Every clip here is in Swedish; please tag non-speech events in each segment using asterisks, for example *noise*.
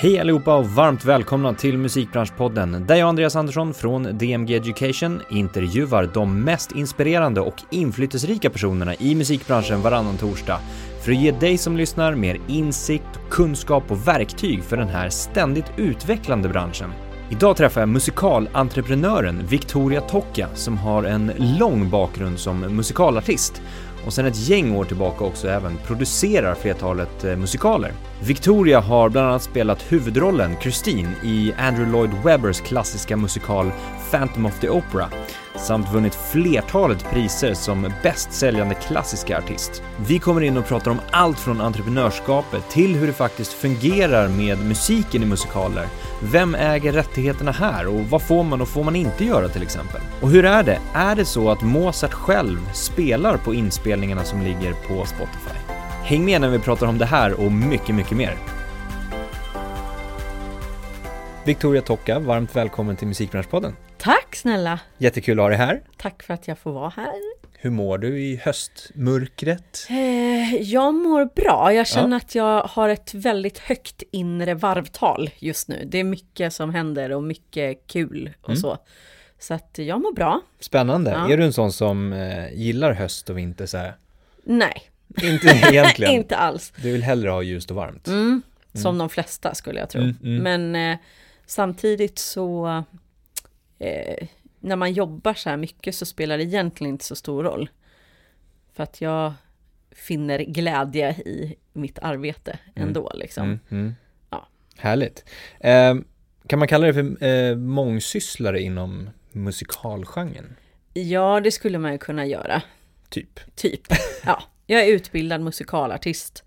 Hej allihopa och varmt välkomna till Musikbranschpodden där jag, Andreas Andersson från DMG Education, intervjuar de mest inspirerande och inflytelserika personerna i musikbranschen varannan torsdag för att ge dig som lyssnar mer insikt, kunskap och verktyg för den här ständigt utvecklande branschen. Idag träffar jag musikalentreprenören Victoria Tocka som har en lång bakgrund som musikalartist och sedan ett gäng år tillbaka också även producerar flertalet eh, musikaler. Victoria har bland annat spelat huvudrollen Christine i Andrew Lloyd Webbers klassiska musikal Phantom of the Opera samt vunnit flertalet priser som bäst säljande klassiska artist. Vi kommer in och pratar om allt från entreprenörskapet till hur det faktiskt fungerar med musiken i musikaler. Vem äger rättigheterna här och vad får man och får man inte göra till exempel? Och hur är det? Är det så att Mozart själv spelar på inspelningarna som ligger på Spotify? Häng med när vi pratar om det här och mycket, mycket mer. Victoria Tocka, varmt välkommen till Musikbranschpodden. Tack snälla! Jättekul att ha dig här. Tack för att jag får vara här. Hur mår du i höstmörkret? Eh, jag mår bra. Jag känner ja. att jag har ett väldigt högt inre varvtal just nu. Det är mycket som händer och mycket kul och mm. så. Så att jag mår bra. Spännande. Ja. Är du en sån som eh, gillar höst och vinter så här? Nej. *laughs* Inte egentligen? *laughs* Inte alls. Du vill hellre ha ljust och varmt? Mm. Mm. Som de flesta skulle jag tro. Mm, mm. Men eh, samtidigt så eh, när man jobbar så här mycket så spelar det egentligen inte så stor roll. För att jag finner glädje i mitt arbete mm. ändå liksom. Mm, mm. Ja. Härligt. Eh, kan man kalla det för eh, mångsysslare inom musikalgenren? Ja, det skulle man ju kunna göra. Typ? Typ, ja. Jag är utbildad musikalartist,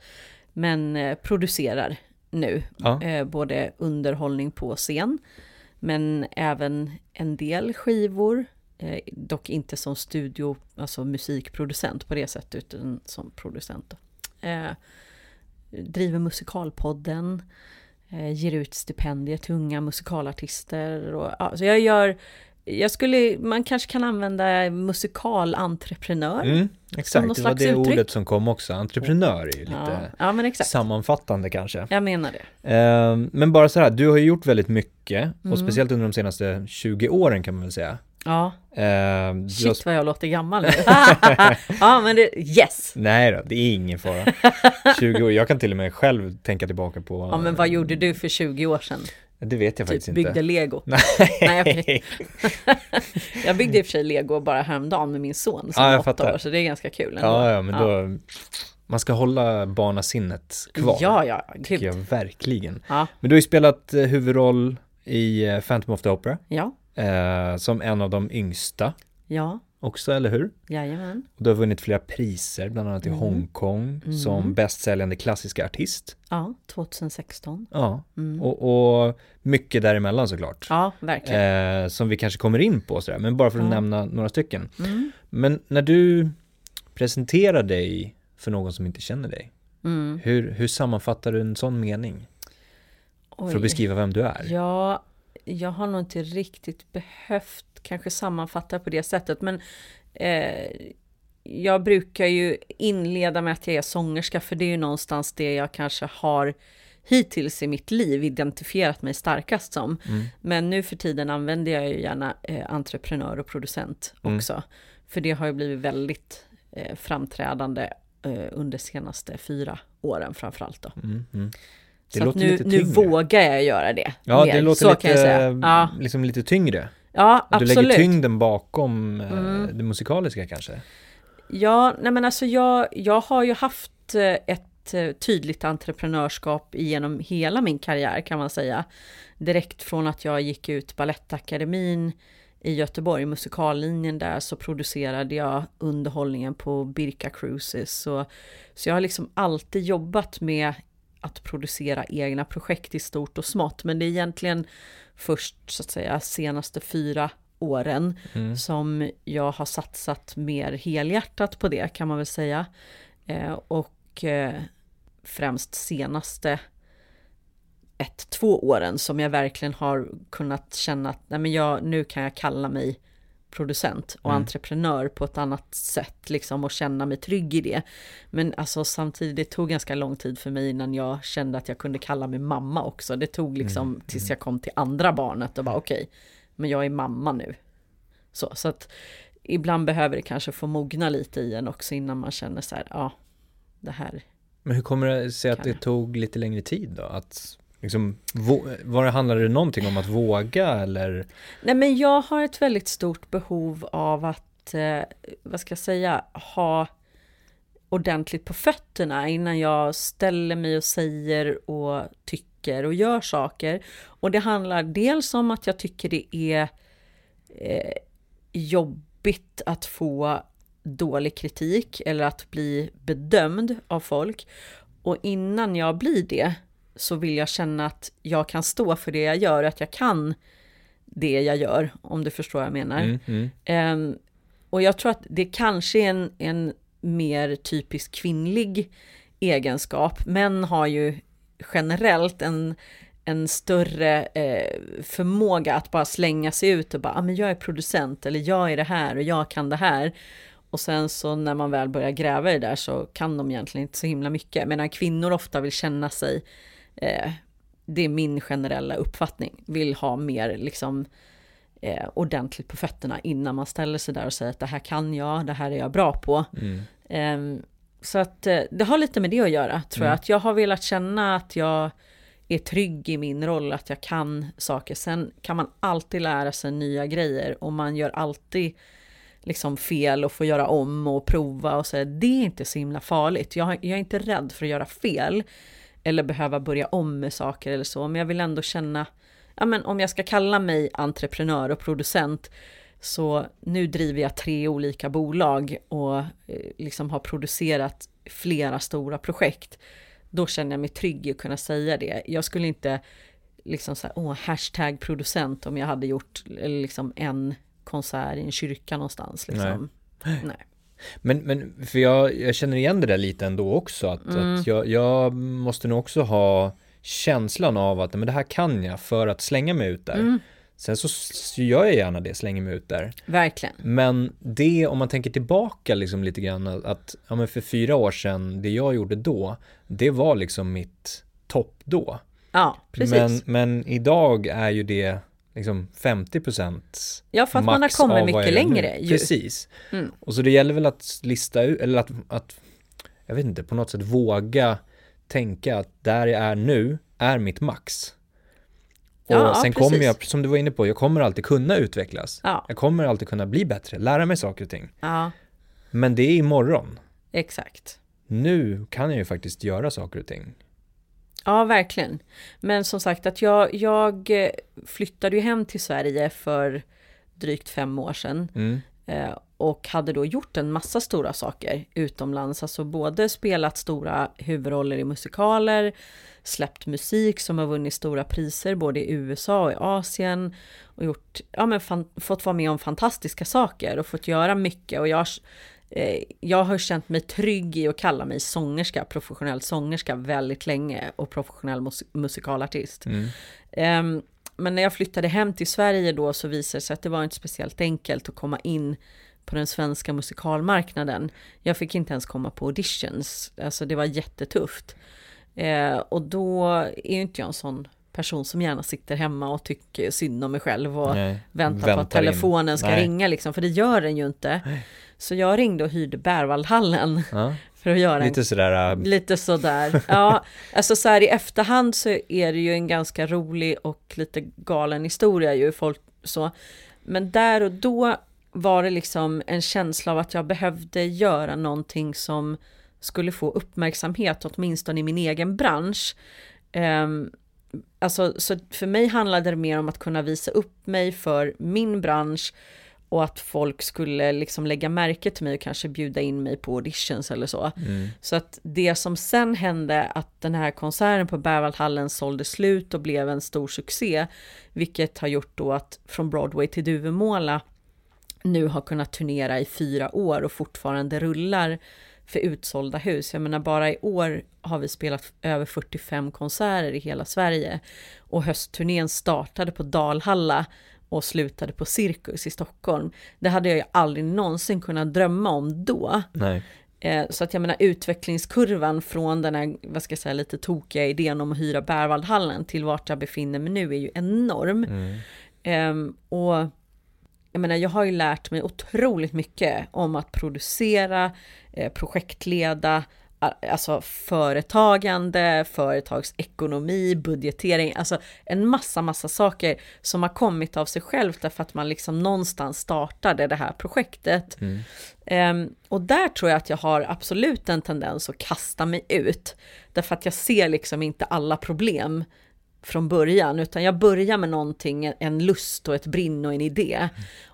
men eh, producerar nu. Ja. Eh, både underhållning på scen, men även en del skivor, eh, dock inte som studio, alltså musikproducent på det sättet, utan som producent. Eh, driver Musikalpodden, eh, ger ut stipendier till unga musikalartister. Och, ja, så jag gör jag skulle, man kanske kan använda musikalentreprenör. Mm, exakt, det var det uttryck. ordet som kom också. Entreprenör är ju lite ja, ja, sammanfattande kanske. Jag menar det. Eh, men bara så här, du har ju gjort väldigt mycket mm. och speciellt under de senaste 20 åren kan man väl säga. Ja. Eh, Shit har... vad jag låter gammal nu. *laughs* *laughs* ja men det, yes! Nej då, det är ingen fara. *laughs* 20 år, jag kan till och med själv tänka tillbaka på. Ja men vad gjorde du för 20 år sedan? Det vet jag typ faktiskt inte. byggde lego. *laughs* Nej. Nej jag, *laughs* jag byggde i och för sig lego bara häromdagen med min son som ja, är åtta fattar. år, så det är ganska kul. Ändå. Ja, ja, men då, man ska hålla barnasinnet kvar. Ja, ja, tycker jag verkligen. Ja. Men du har ju spelat eh, huvudroll i eh, Phantom of the Opera. Ja. Eh, som en av de yngsta. Ja också, eller hur? Jajamän. Och du har vunnit flera priser, bland annat i mm. Hongkong mm. som bästsäljande klassiska artist. Ja, 2016. Ja, mm. och, och, mycket däremellan såklart. Ja, verkligen. Eh, som vi kanske kommer in på sådär, men bara för att ja. nämna några stycken. Mm. Men när du presenterar dig för någon som inte känner dig, mm. hur, hur sammanfattar du en sån mening? Oj. För att beskriva vem du är? Ja, jag har nog inte riktigt behövt kanske sammanfatta på det sättet. Men eh, jag brukar ju inleda med att jag är sångerska, för det är ju någonstans det jag kanske har hittills i mitt liv identifierat mig starkast som. Mm. Men nu för tiden använder jag ju gärna eh, entreprenör och producent mm. också. För det har ju blivit väldigt eh, framträdande eh, under senaste fyra åren framförallt då. Mm, mm. så nu, nu vågar jag göra det. Ja, mer. det låter så lite, kan jag säga. Ja. Liksom lite tyngre. Ja, absolut. Du lägger tyngden bakom eh, mm. det musikaliska kanske? Ja, nej men alltså jag, jag har ju haft eh, ett eh, tydligt entreprenörskap genom hela min karriär kan man säga. Direkt från att jag gick ut Balettakademin i Göteborg, musikallinjen där, så producerade jag underhållningen på Birka Cruises. Så, så jag har liksom alltid jobbat med att producera egna projekt i stort och smått. Men det är egentligen först så att säga senaste fyra åren mm. som jag har satsat mer helhjärtat på det kan man väl säga. Eh, och eh, främst senaste ett, två åren som jag verkligen har kunnat känna att nej men jag, nu kan jag kalla mig producent och Mm. entreprenör på ett annat sätt liksom och känna mig trygg i det. Men alltså samtidigt, det tog ganska lång tid för mig innan jag kände att jag kunde kalla mig mamma också. Det tog liksom Mm. tills jag kom till andra barnet och bara okej, men jag är mamma nu. Så, så att ibland behöver det kanske få mogna lite i en också innan man känner så här, ja, det här. Men hur kommer det sig att det tog lite längre tid då? Att liksom, var det, handlade det någonting om att våga eller? Nej men jag har ett väldigt stort behov av att, eh, vad ska jag säga, ha ordentligt på fötterna innan jag ställer mig och säger och tycker och gör saker. Och det handlar dels om att jag tycker det är eh, jobbigt att få dålig kritik eller att bli bedömd av folk. Och innan jag blir det så vill jag känna att jag kan stå för det jag gör, att jag kan det jag gör, om du förstår vad jag menar. Mm, mm. Ehm, och jag tror att det kanske är en, en mer typisk kvinnlig egenskap. Män har ju generellt en, en större eh, förmåga att bara slänga sig ut och bara, ah, men jag är producent eller jag är det här och jag kan det här. Och sen så när man väl börjar gräva i det där så kan de egentligen inte så himla mycket. Medan kvinnor ofta vill känna sig, eh, det är min generella uppfattning, vill ha mer liksom eh, ordentligt på fötterna innan man ställer sig där och säger att det här kan jag, det här är jag bra på. Mm. Ehm, så att eh, det har lite med det att göra, tror jag. Mm. Att jag har velat känna att jag är trygg i min roll, att jag kan saker. Sen kan man alltid lära sig nya grejer och man gör alltid liksom fel och får göra om och prova och säga det är inte så himla farligt. Jag, jag är inte rädd för att göra fel eller behöva börja om med saker eller så, men jag vill ändå känna, ja men om jag ska kalla mig entreprenör och producent så nu driver jag tre olika bolag och eh, liksom har producerat flera stora projekt. Då känner jag mig trygg i att kunna säga det. Jag skulle inte liksom säga, åh, hashtag producent om jag hade gjort liksom en konsert i en kyrka någonstans. Liksom. Nej. Men, men för jag, jag känner igen det där lite ändå också, att, Mm. att jag, jag måste nog också ha känslan av att men det här kan jag för att slänga mig ut där. Mm, Sen så, så gör jag gärna det, slänger mig ut där. verkligen. Men det, om man tänker tillbaka liksom lite grann, att- att ja, men för fyra år sedan, det jag gjorde då, det var liksom mitt topp då. Ja, precis. Men, men idag är ju det liksom 50% ja, för att man har kommit mycket längre. Ju. Precis. Mm. Och så det gäller väl att lista ut, eller att, att, jag vet inte, på något sätt våga tänka att där jag är nu är mitt max. Och Ja, sen precis. kommer jag, som du var inne på, jag kommer alltid kunna utvecklas. Ja, Jag kommer alltid kunna bli bättre, lära mig saker och ting. ja, Men det är imorgon. exakt. Nu kan jag ju faktiskt göra saker och ting. Ja, verkligen. Men som sagt att jag, jag eh, flyttade ju hem till Sverige för drygt fem år sedan. Mm. Eh, och hade då gjort en massa stora saker utomlands. Alltså både spelat stora huvudroller i musikaler, släppt musik som har vunnit stora priser både i USA och i Asien. Och gjort, ja, men fan, fått vara med om fantastiska saker och fått göra mycket. Och jag, jag har känt mig trygg i att kalla mig sångerska, professionell sångerska väldigt länge och professionell mus- musikalartist. Mm. Ehm, men när jag flyttade hem till Sverige då så visade det sig att det var inte speciellt enkelt att komma in på den svenska musikalmarknaden. Jag fick inte ens komma på auditions, alltså det var jättetufft. Eh, och då är ju inte jag en sån person som gärna sitter hemma och tycker synd om mig själv och Nej, väntar, på att väntar in. telefonen ska Nej. ringa liksom, för det gör den ju inte. Så jag ringde och hyrde Berwaldhallen Ja, *laughs* för att göra en lite sådär, äh, Lite sådär. Ja, *laughs* alltså så här i efterhand så är det ju en ganska rolig och lite galen historia ju, folk så. Men där och då var det liksom en känsla av att jag behövde göra någonting som skulle få uppmärksamhet, åtminstone i min egen bransch. Um, alltså, så för mig handlade det mer om att kunna visa upp mig för min bransch och att folk skulle liksom lägga märke till mig och kanske bjuda in mig på auditions eller så. mm, Så att det som sen hände, att den här konserten på Berwaldhallen sålde slut och blev en stor succé, vilket har gjort då att från Broadway till Duvemåla nu har kunnat turnera i fyra år och fortfarande rullar för utsålda hus. Jag menar bara i år har vi spelat över 45 konserter i hela Sverige och höstturnén startade på Dalhalla och slutade på Cirkus i Stockholm. Det hade jag ju aldrig någonsin kunnat drömma om då. Nej. Eh, så att jag menar utvecklingskurvan från den här, vad ska jag säga, lite tokiga idén om att hyra Bärvaldhallen till vart jag befinner mig nu är ju enorm. Mm. Um, och jag menar, jag har ju lärt mig otroligt mycket om att producera, eh, projektleda, alltså företagande, företagsekonomi, budgetering, alltså en massa, massa saker som har kommit av sig självt därför att man liksom någonstans startade det här projektet. Mm. Um, och där tror jag att jag har absolut en tendens att kasta mig ut, därför att jag ser liksom inte alla problem från början, utan jag börjar med någonting, en lust och ett brinn och en idé. Mm.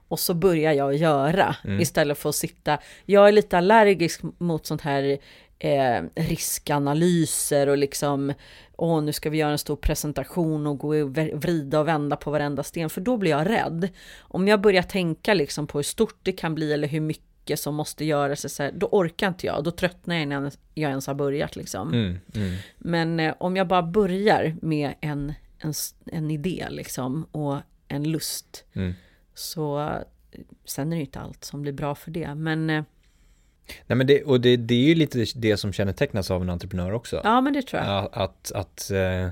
Och så börjar jag göra mm. istället för att sitta. Jag är lite allergisk mot sånt här eh, riskanalyser och liksom åh nu ska vi göra en stor presentation och gå och vrida och vända på varenda sten, för då blir jag rädd. Om jag börjar tänka liksom på hur stort det kan bli eller hur mycket som måste göras, så här, då orkar inte jag, då tröttnar jag innan jag ens har börjat liksom. Mm, mm. Men eh, om jag bara börjar med en, en, en idé liksom och en lust, mm. så eh, sen är det inte allt som blir bra för det, men eh, Nej men det, och det, det är ju lite det som kännetecknas av en entreprenör också. Ja men det tror jag. Att, att, att eh,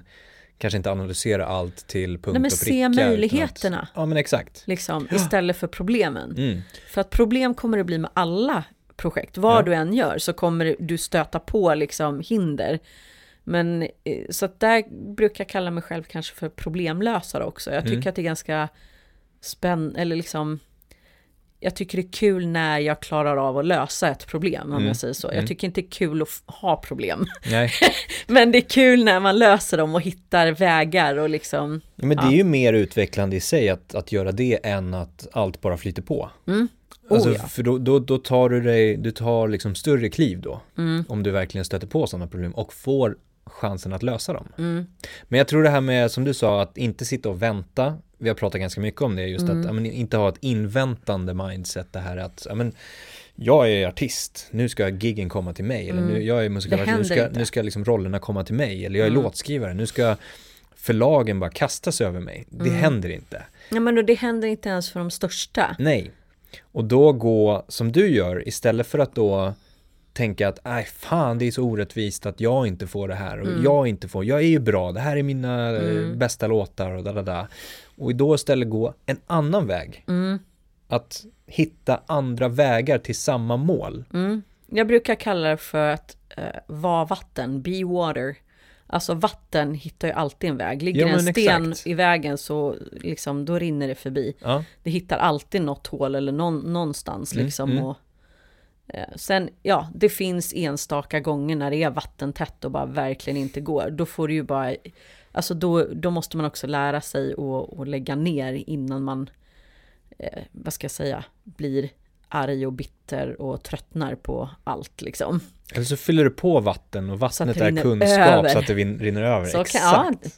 kanske inte analysera allt till punkt Nej, men och pricka. se möjligheterna. Att, ja men exakt. Liksom, istället för problemen. Mm. För att problem kommer det bli med alla projekt. Vad ja. du än gör så kommer du stöta på liksom hinder. Men eh, så att där brukar jag kalla mig själv kanske för problemlösare också. Jag tycker mm. att det är ganska spännande, eller liksom jag tycker det är kul när jag klarar av att lösa ett problem, om mm. jag säger så. Jag mm. tycker inte det är kul att ha problem. *laughs* Men det är kul när man löser dem och hittar vägar och liksom... Men det ja. är ju mer utvecklande i sig att, att göra det än att allt bara flyter på. Mm. Oh, alltså, ja. För då, då, då, tar du dig, du tar liksom större kliv då. Mm. Om du verkligen stöter på sådana problem och får chansen att lösa dem. Mm. Men jag tror det här med, som du sa, att inte sitta och vänta vi har pratat ganska mycket om det, just mm. att men, inte ha ett inväntande mindset, det här att men, jag är artist, nu ska giggen komma till mig, eller nu, mm. jag är musikalist, nu ska, nu ska liksom rollerna komma till mig, eller jag är mm. låtskrivare, nu ska förlagen bara kastas över mig. Det mm. händer inte. Ja men det händer inte ens för de största. Nej. Och då gå som du gör, istället för att då tänka att nej fan det är så orättvist att jag inte får det här och mm. jag inte får, jag är ju bra, det här är mina mm. bästa låtar och da, da, da. Och då istället gå en annan väg. Mm. Att hitta andra vägar till samma mål. Mm. Jag brukar kalla det för att uh, vara vatten, be water. Alltså vatten hittar ju alltid en väg. Ligger ja, en sten exakt. i vägen så liksom, då rinner det förbi. Ja. Det hittar alltid något hål eller någon, någonstans mm, liksom. Mm. Och, eh, sen, ja, det finns enstaka gånger när det är vattentätt och bara verkligen inte går. Då får du ju bara Alltså då, då måste man också lära sig att lägga ner innan man, eh, vad ska jag säga, blir arg och bitter och tröttnar på allt liksom. Eller så fyller du på vatten och vattnet är kunskap över. så att det rinner över. Så Exakt. Kan, ja,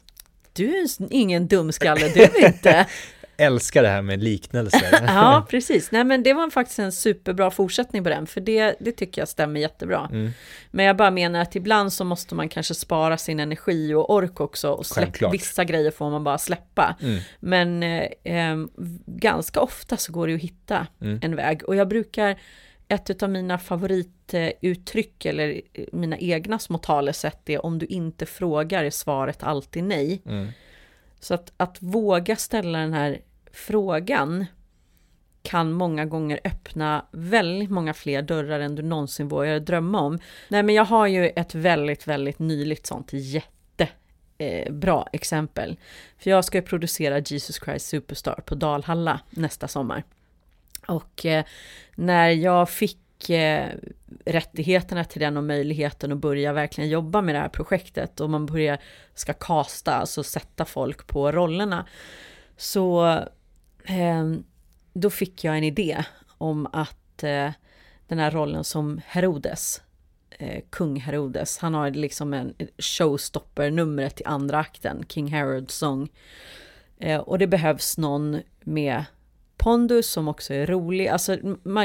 du är ingen dumskalle, du inte. *laughs* älskar det här med liknelser. *laughs* ja, precis. Nej, men det var faktiskt en superbra fortsättning på den, för det, det tycker jag stämmer jättebra. Mm. Men jag bara menar att ibland så måste man kanske spara sin energi och ork också, och släppa, vissa grejer får man bara släppa. Mm. Men eh, ehm, ganska ofta så går det att hitta mm. en väg, och jag brukar ett av mina favorituttryck eller mina egna små talesätt är om du inte frågar är svaret alltid nej. Mm. Så att, att våga ställa den här frågan kan många gånger öppna väldigt många fler dörrar än du någonsin vågar drömma om. Nej, men jag har ju ett väldigt, väldigt nyligt sånt jättebra eh, exempel. För jag ska ju producera Jesus Christ Superstar på Dalhalla nästa sommar. Och eh, när jag fick eh, rättigheterna till den och möjligheten att börja verkligen jobba med det här projektet och man börjar ska kasta, alltså sätta folk på rollerna. Så Ehm, då fick jag en idé om att eh, den här rollen som Herodes, eh, kung Herodes, han har liksom en showstopper-numret i andra akten, King Herods Song. Eh, och det behövs någon med pondus som också är rolig, alltså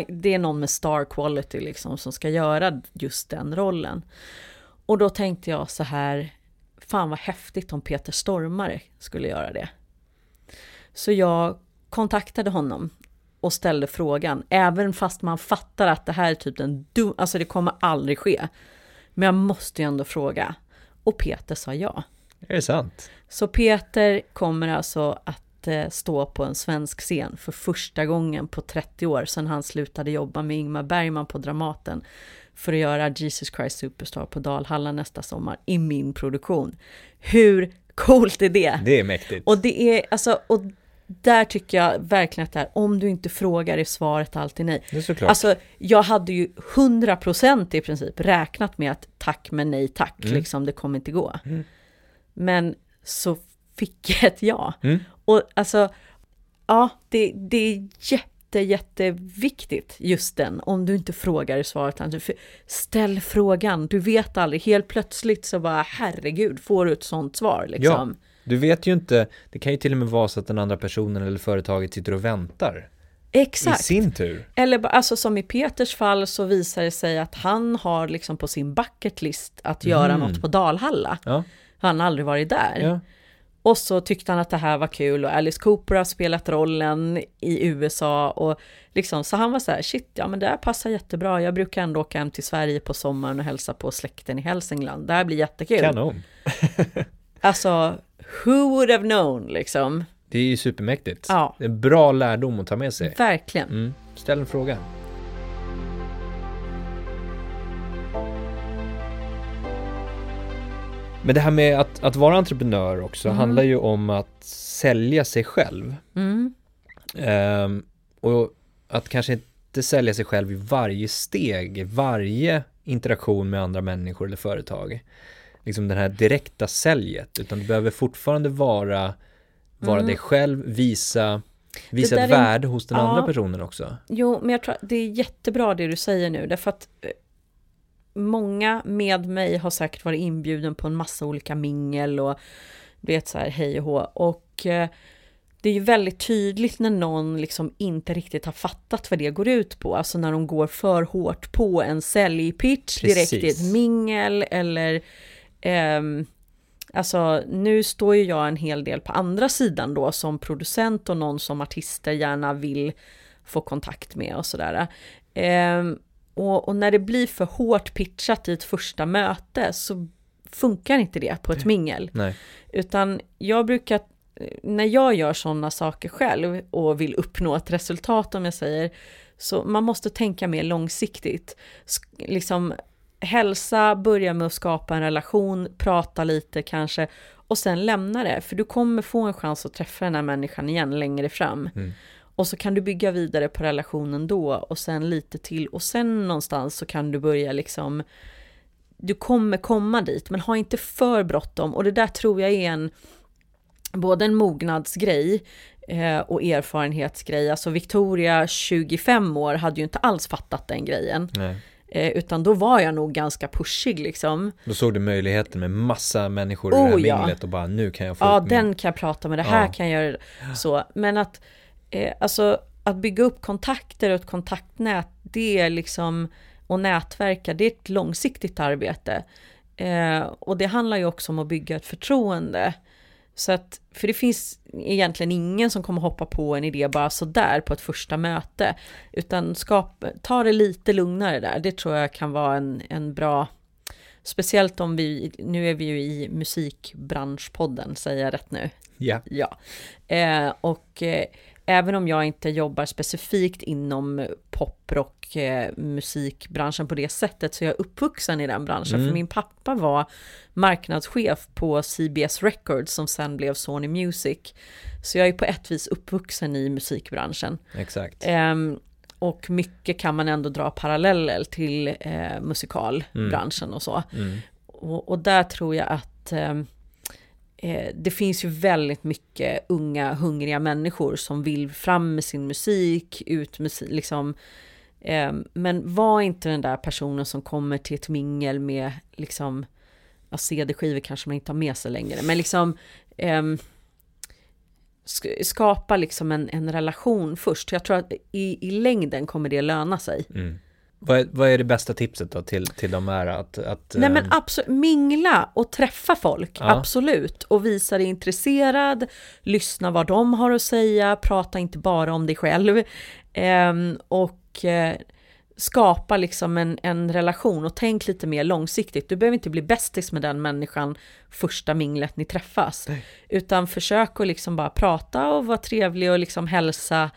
det är någon med star quality liksom som ska göra just den rollen. Och då tänkte jag så här, fan vad häftigt om Peter Stormare skulle göra det. Så jag kontaktade honom och ställde frågan, även fast man fattar att det här är typ en dum, alltså det kommer aldrig ske. Men jag måste ju ändå fråga. Och Peter sa ja. Är det sant? Så Peter kommer alltså att eh, stå på en svensk scen för första gången på 30 år sedan han slutade jobba med Ingmar Bergman på Dramaten för att göra Jesus Christ Superstar på Dalhalla nästa sommar i min produktion. Hur coolt är det? Det är mäktigt. Och det är alltså, och där tycker jag verkligen att det är, om du inte frågar är svaret alltid nej. Det är såklart. Alltså, jag hade ju 100% i princip räknat med att tack men nej tack, Mm. liksom det kommer inte gå. Mm. Men så fick jag ett ja. Mm. Och alltså, ja, det, det är jätte, jätteviktigt just den. Om du inte frågar är svaret alltid. Ställ frågan, du vet aldrig. Helt plötsligt så bara, herregud, får du ett sånt svar liksom. Du vet ju inte, det kan ju till och med vara så att den andra personen eller företaget sitter och väntar Exakt. i sin tur. Eller alltså som i Peters fall så visar det sig att han har liksom på sin bucket list att göra Mm. något på Dalhalla. Ja, Han har aldrig varit där. ja. Och så tyckte han att det här var kul och Alice Cooper har spelat rollen i USA och liksom så han var så här shit ja men det här passar jättebra jag brukar ändå åka hem till Sverige på sommaren och hälsa på släkten i Hälsingland det här blir jättekul. kanon. *laughs* Alltså who would have known liksom. Det är ju supermäktigt. Ja. Det är en bra lärdom att ta med sig. Verkligen. Mm. Ställ en fråga. Men det här med att, att vara entreprenör också Mm. handlar ju om att sälja sig själv. Mm. Ehm, och att kanske inte sälja sig själv i varje steg, i varje interaktion med andra människor eller företag. Liksom det här direkta säljet, utan du behöver fortfarande vara, vara Mm. dig själv, visa, visa ett är- värde hos den ja. andra personen också. Jo, men jag tror det är jättebra det du säger nu, därför att eh, många med mig har säkert varit inbjuden på en massa olika mingel och vet så här hej och hå. Och eh, det är ju väldigt tydligt när någon liksom inte riktigt har fattat vad det går ut på, alltså när de går för hårt på en säljpitch direkt i ett mingel eller ehm, Alltså nu står ju jag en hel del på andra sidan då som producent och någon som artister gärna vill få kontakt med och sådär. Ehm, och, och när det blir för hårt pitchat i ett första möte så funkar inte det på ett mingel. Nej. Utan jag brukar, när jag gör sådana saker själv och vill uppnå ett resultat om jag säger, så man måste tänka mer långsiktigt. Liksom hälsa, börja med att skapa en relation, prata lite kanske och sen lämna det. För du kommer få en chans att träffa den här människan igen längre fram. Mm. Och så kan du bygga vidare på relationen då och sen lite till och sen någonstans så kan du börja liksom du kommer komma dit men ha inte för bråttom och det där tror jag är en både en mognadsgrej eh, och erfarenhetsgrej. Alltså Victoria 25 år hade ju inte alls fattat den grejen. Nej. Eh, utan då var jag nog ganska pushig liksom. Då såg du möjligheten med massa människor i Oh, det här ja. minglet och bara nu kan jag få Ja, ut min... den kan jag prata med, det här Ja. kan jag göra så. Men att, eh, alltså, att bygga upp kontakter och ett kontaktnät, det är liksom, och nätverka, det är ett långsiktigt arbete. Eh, och det handlar ju också om att bygga ett förtroende. Så att, för det finns egentligen ingen som kommer hoppa på en idé bara sådär på ett första möte. Utan skap, ta det lite lugnare där, det tror jag kan vara en, en bra Speciellt om vi, nu är vi ju i musikbranschpodden, säger jag rätt nu? Ja. Ja. Eh, och eh, även om jag inte jobbar specifikt inom poprock eh, musikbranschen på det sättet så är jag uppvuxen i den branschen. Mm. För min pappa var marknadschef på CBS Records som sen blev Sony Music. Så jag är på ett vis uppvuxen i musikbranschen. Exakt. Ehm, och mycket kan man ändå dra paralleller till eh, musikalbranschen och så. Mm. Och, och där tror jag att ehm, eh, Eh, det finns ju väldigt mycket unga hungriga människor som vill fram med sin musik, ut med sin, liksom ehm, men var inte den där personen som kommer till ett mingel med liksom ja, CD-skivor kanske man inte har med sig längre, men liksom ehm, skapa liksom en, en relation först. Jag tror att i, i längden kommer det löna sig. Mm. Vad är, vad är det bästa tipset då till, till de här att, att Nej men eh, absolut, mingla och träffa folk, Ja. absolut. Och visa dig intresserad, lyssna vad de har att säga, prata inte bara om dig själv. Ehm, och eh, skapa liksom en, en relation och tänk lite mer långsiktigt. Du behöver inte bli bästis med den människan första minglet ni träffas. Utan försök att liksom bara prata och vara trevlig och liksom hälsa.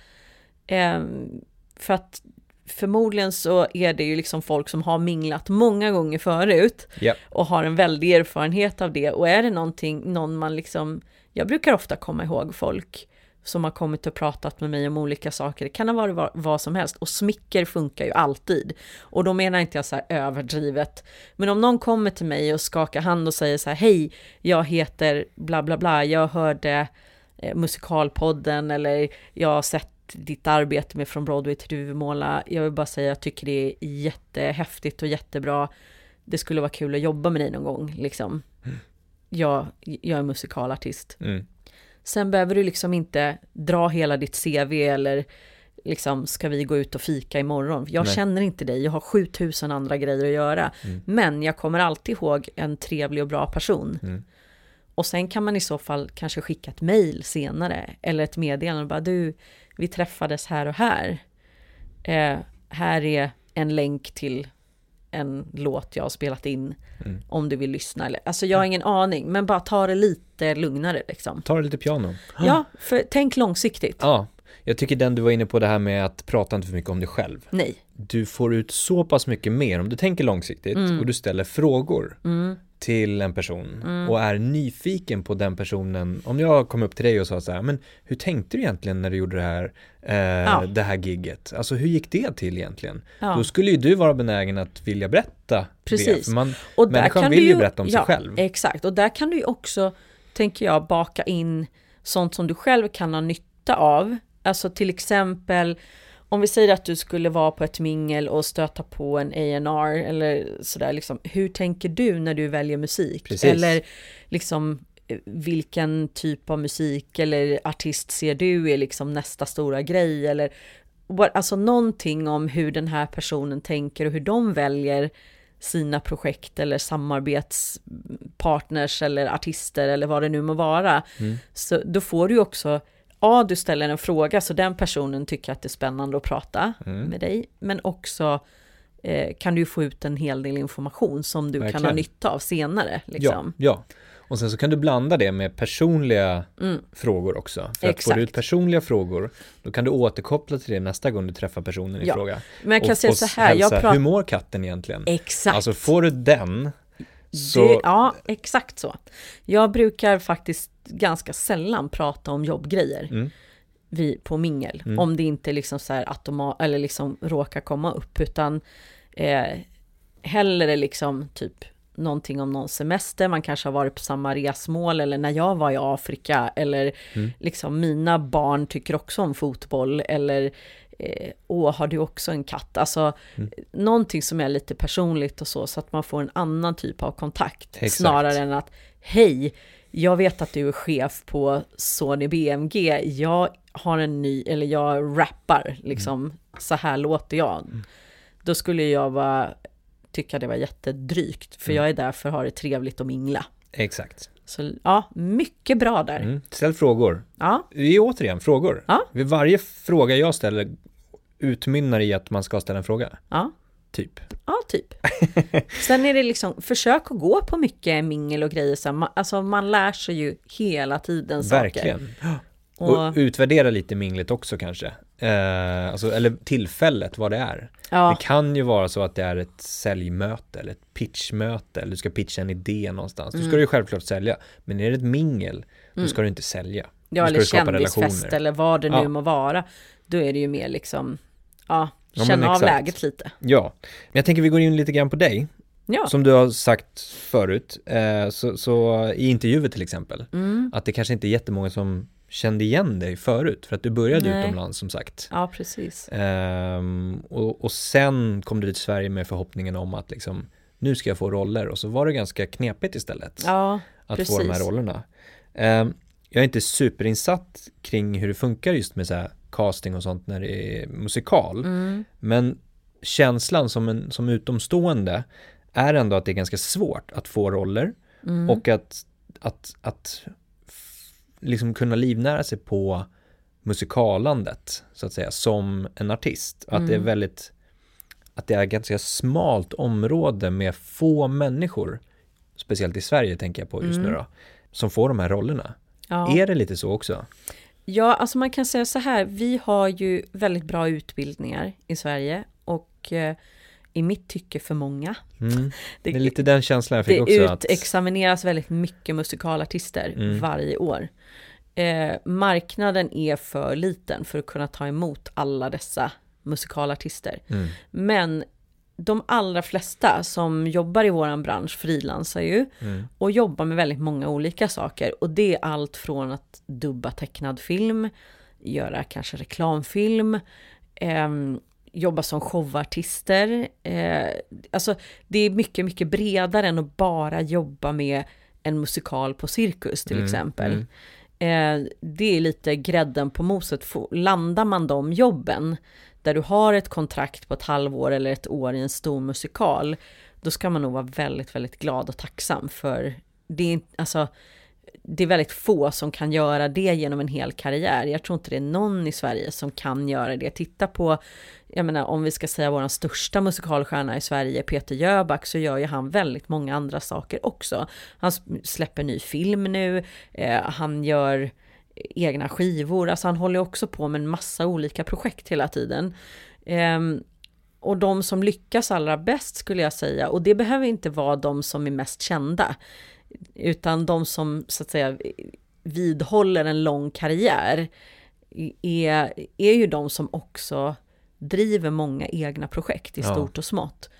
Ehm, för att förmodligen så är det ju liksom folk som har minglat många gånger förut ja, och har en väldig erfarenhet av det. Och är det någonting, någon man liksom, jag brukar ofta komma ihåg folk som har kommit och pratat med mig om olika saker. Det kan ha varit vad, vad som helst. Och smicker funkar ju alltid. Och då menar inte jag så här överdrivet. Men om någon kommer till mig och skakar hand och säger så här, hej, jag heter bla bla bla, jag hörde eh, musikalpodden eller jag har sett ditt arbete med Från Broadway till Duvemåla. Jag vill bara säga, jag tycker det är jättehäftigt och jättebra. Det skulle vara kul att jobba med dig någon gång, liksom. Jag, jag är musikalartist. mm, Sen behöver du liksom inte dra hela ditt CV eller liksom, ska vi gå ut och fika imorgon? Jag Nej. känner inte dig, jag har 7000 andra grejer att göra. Mm. Men jag kommer alltid ihåg en trevlig och bra person. Mm. Och sen kan man i så fall kanske skicka ett mejl senare, eller ett meddelande och bara du, vi träffades här och här. Eh, här är en länk till en låt jag har spelat in, Mm. om du vill lyssna. Eller, alltså jag har ingen aning, men bara ta det lite lugnare liksom. ta det lite piano. Ja, för tänk långsiktigt. Ja, jag tycker den du var inne på det här med att prata inte för mycket om dig själv. Nej. Du får ut så pass mycket mer om du tänker långsiktigt Mm. och du ställer frågor till en person Mm. och är nyfiken på den personen. Om jag kom upp till dig och sa så här, men hur tänkte du egentligen när du gjorde det här, eh, Ja. det här gigget? Alltså hur gick det till egentligen? Ja. Då skulle ju du vara benägen att vilja berätta det. Precis. För man, Och människan vill ju berätta om sig själv. Exakt, och där kan du ju också, tänker jag, baka in sånt som du själv kan ha nytta av. Alltså till exempel, om vi säger att du skulle vara på ett mingel och stöta på en A&R eller sådär, liksom, hur tänker du när du väljer musik? Precis. Eller liksom, eh, vilken typ av musik eller artist ser du är liksom nästa stora grej? Eller alltså någonting om hur den här personen tänker och hur de väljer sina projekt eller samarbetspartners eller artister eller vad det nu må vara. Mm. Så då får du också, ja du ställer en fråga så den personen tycker att det är spännande att prata Mm. med dig, men också eh, kan du få ut en hel del information som du kan ha Verkligen. nytta av senare. Ja, Liksom. ja. Och sen så kan du blanda det med personliga Mm. frågor också. För att får du ut Exakt. personliga frågor, då kan du återkoppla till det nästa gång du träffar personen i Ja. fråga. Men jag kan och, säga så här, jag pratar... hur mår katten egentligen? Exakt. Alltså får du den, så Det, ja, exakt så. Jag brukar faktiskt ganska sällan prata om jobbgrejer Mm. vi, på mingel. Mm. Om det inte liksom så här automa- eller liksom råkar komma upp. Utan eh, hellre liksom typ någonting om någon semester. Man kanske har varit på samma resmål. Eller när jag var i Afrika. Eller Mm. liksom mina barn tycker också om fotboll. Eller eh, åh, har du också en katt? Alltså Mm. någonting som är lite personligt och så, så att man får en annan typ av kontakt. Exakt. Snarare än att, hej, jag vet att du är chef på Sony BMG, jag har en ny, eller jag rappar, liksom, så här låter jag. Då skulle jag vara, tycka det var jättedrygt, för Mm. jag är där för att ha det trevligt och mingla. exakt. Så ja, mycket bra där. Mm. Ställ frågor. Ja, Det är återigen frågor. Ja. Varje fråga jag ställer utmynnar i att man ska ställa en fråga. ja. Typ. Ja, typ. Sen är det liksom, försök att gå på mycket mingel och grejer. Så man, alltså man lär sig ju hela tiden saker. Verkligen. Och, Och utvärdera lite minglet också kanske. Eh, alltså, eller tillfället, vad det är. ja, Det kan ju vara så att det är ett säljmöte eller ett pitchmöte eller du ska pitcha en idé någonstans. Då ska du ju självklart sälja. Men är det ett mingel, då ska du inte sälja. Mm. ja, eller kändisfest relationer. eller vad det nu Ja. må vara. Då är det ju mer liksom, ja, Ja, känna av läget lite. Ja, men jag tänker vi går in lite grann på dig. Ja, Som du har sagt förut, eh, så, så i intervjuer till exempel, mm, att det kanske inte är jättemånga som kände igen dig förut, för att du började Nej. utomlands som sagt. ja precis. Ehm, och, och sen kom du till Sverige med förhoppningen om att liksom, nu ska jag få roller och så var det ganska knepigt istället Ja, att få de här precis. rollerna. Ehm, jag är inte superinsatt kring hur det funkar just med så här casting och sånt när det är musikal, mm, men känslan som, en, som utomstående är ändå att det är ganska svårt att få roller Mm. och att, att, att liksom kunna livnära sig på musikalandet så att säga som en artist. Att det är Mm. väldigt att det är ett ganska smalt område med få människor, speciellt i Sverige tänker jag på just nu Mm. då, som får de här rollerna. ja. Är det lite så också? Ja, alltså man kan säga så här, vi har ju väldigt bra utbildningar i Sverige och eh, i mitt tycke för många. Mm. *laughs* Det Det, är lite den känslan jag fick det också. Att, utexamineras väldigt mycket musikalartister Mm. varje år. Eh, marknaden är för liten för att kunna ta emot alla dessa musikalartister. mm, Men de allra flesta som jobbar i våran bransch frilansar ju mm, och jobbar med väldigt många olika saker. Och det är allt från att dubba tecknad film, göra kanske reklamfilm, ehm, jobba som showartister. Eh, alltså det är mycket, mycket bredare än att bara jobba med en musikal på cirkus till Mm, exempel. mm. Eh, det är lite grädden på moset. Landar man de jobben där du har ett kontrakt på ett halvår eller ett år i en stor musikal, då ska man nog vara väldigt, väldigt glad och tacksam för det är, alltså, det är väldigt få som kan göra det genom en hel karriär. Jag tror inte det är någon i Sverige som kan göra det. Titta på, jag menar om vi ska säga vår största musikalstjärna i Sverige, Peter Jöback, så gör ju han väldigt många andra saker också. Han släpper ny film nu, eh, han gör egna skivor, alltså han håller också på med en massa olika projekt hela tiden. Ehm, och de som lyckas allra bäst skulle jag säga, och det behöver inte vara de som är mest kända, utan de som så att säga vidhåller en lång karriär är, är ju de som också driver många egna projekt i Ja. stort och smått.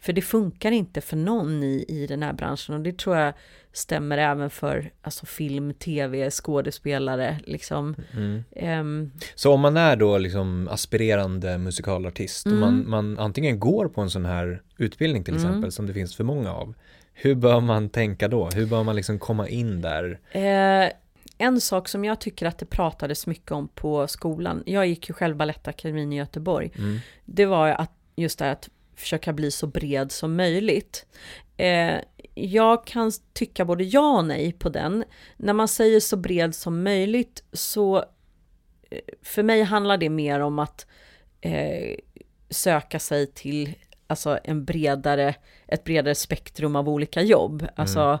För det funkar inte för någon i, i den här branschen och det tror jag stämmer även för alltså, film, tv, skådespelare. Liksom. Mm. Ehm, Så om man är då liksom aspirerande musikalartist och Mm. man, man antingen går på en sån här utbildning till Mm. exempel som det finns för många av. Hur bör man tänka då? Hur bör man liksom komma in där? Eh, en sak som jag tycker att det pratades mycket om på skolan, jag gick ju själv Balettakademin i Göteborg, Mm. det var att just det att försöka bli så bred som möjligt. Eh, jag kan tycka både ja och nej på den. När man säger så bred som möjligt så eh, för mig handlar det mer om att eh, söka sig till alltså en bredare, ett bredare spektrum av olika jobb. Alltså,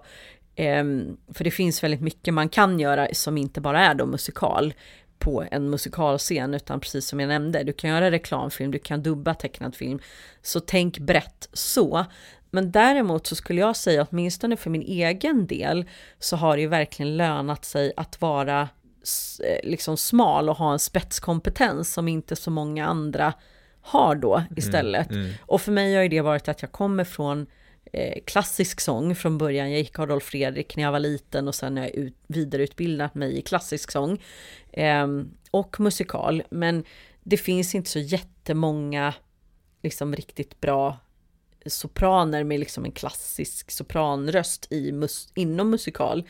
ehm, för det finns väldigt mycket man kan göra som inte bara är då musikal på en musikalscen, utan precis som jag nämnde, du kan göra reklamfilm, du kan dubba tecknad film. Så tänk brett så. Men däremot så skulle jag säga, åtminstone för min egen del, så har det ju verkligen lönat sig att vara eh, liksom smal och ha en spetskompetens som inte så många andra har då istället. Mm. Och för mig har ju det varit att jag kommer från Eh, klassisk sång från början. Jag gick Adolf Fredrik när jag var liten och sen har jag ut, vidareutbildat mig i klassisk sång ehm, och musikal. Men det finns inte så jättemånga liksom riktigt bra sopraner med liksom en klassisk sopranröst i mus- inom musikal.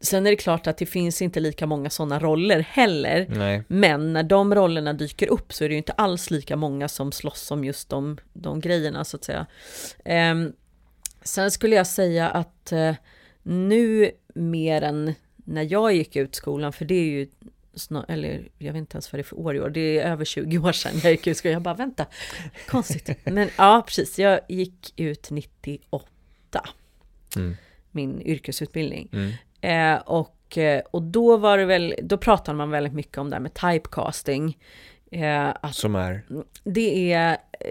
Sen är det klart att det finns inte lika många sådana roller heller. Nej. Men när de rollerna dyker upp så är det ju inte alls lika många som slåss om just de, de grejerna så att säga. Ehm, sen skulle jag säga att eh, nu mer än när jag gick ut skolan, för det är ju snart, eller jag vet inte ens vad det är för år i år, det är över 20 år sedan jag gick ut skolan. Jag bara vänta, konstigt. *laughs* Men ja, precis, jag gick ut 98, Mm. min yrkesutbildning. Mm. Eh, och, eh, och då var det väl, då pratade man väldigt mycket om det här med typecasting. Eh, att Som är, det är eh,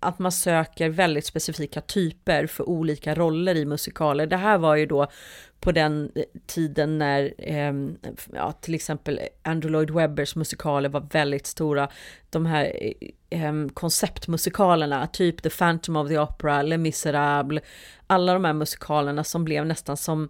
att man söker väldigt specifika typer för olika roller i musikaler. Det här var ju då på den eh, tiden när ehm, ja, till exempel Andrew Lloyd Webbers musikaler var väldigt stora. De här eh, ehm, konceptmusikalerna, typ The Phantom of the Opera, Les Misérables, alla de här musikalerna som blev nästan som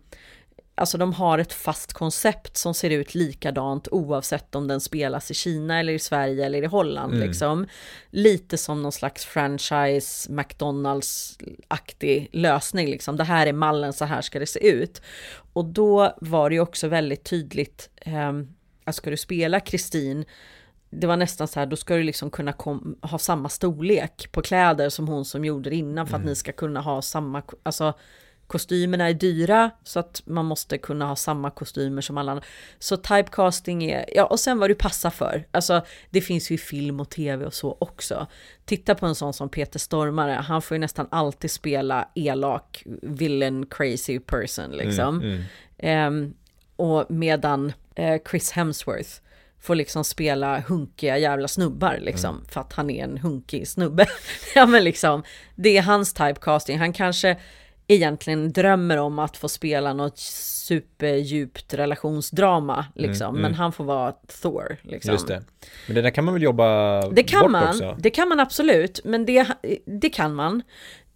Alltså de har ett fast koncept som ser ut likadant oavsett om den spelas i Kina eller i Sverige eller i Holland Mm. liksom. Lite som någon slags franchise McDonalds-aktig lösning liksom. Det här är mallen, så här ska det se ut. Och då var det ju också väldigt tydligt, eh, att ska du spela Kristin det var nästan så här, då ska du liksom kunna kom, ha samma storlek på kläder som hon som gjorde det innan för att Mm. ni ska kunna ha samma, alltså kostymerna är dyra så att man måste kunna ha samma kostymer som alla andra. Så typecasting är, ja och sen vad du passar för. Alltså det finns ju i film och tv och så också. Titta på en sån som Peter Stormare, han får ju nästan alltid spela elak, villain, crazy person liksom. Mm, mm. Ehm, och medan eh, Chris Hemsworth får liksom spela hunkiga jävla snubbar liksom, för att han är en hunkig snubbe. *laughs* ja men liksom, det är hans typecasting. Han kanske egentligen drömmer om att få spela något superdjupt relationsdrama liksom, Mm, men mm. han får vara Thor liksom. Just det. Men det där kan man väl jobba Det kan bort man, också? det kan man absolut, men det, det kan man.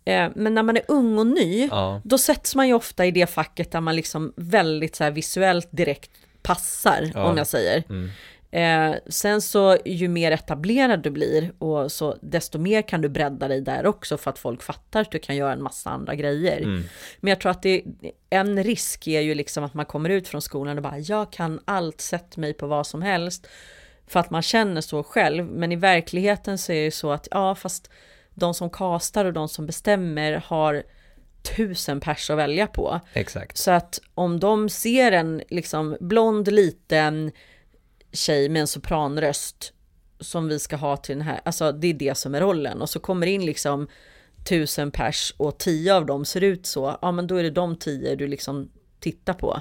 Eh, Men när man är ung och ny, Ja. då sätts man ju ofta i det facket där man liksom väldigt så visuellt direkt passar, Ja. om jag säger. Mm. Eh, sen så ju mer etablerad du blir, och så desto mer kan du bredda dig där också för att folk fattar att du kan göra en massa andra grejer. Mm. Men jag tror att det, en risk är ju liksom att man kommer ut från skolan och bara, jag kan allt, sätt mig på vad som helst. För att man känner så själv, men i verkligheten så är det så att, ja fast de som kastar och de som bestämmer har tusen pers att välja på. Exakt. Så att om de ser en liksom blond liten tjej med en sopranröst som vi ska ha till den här, alltså det är det som är rollen. Och så kommer in liksom tusen pers och tio av dem ser ut så, ja men då är det de tio du liksom tittar på.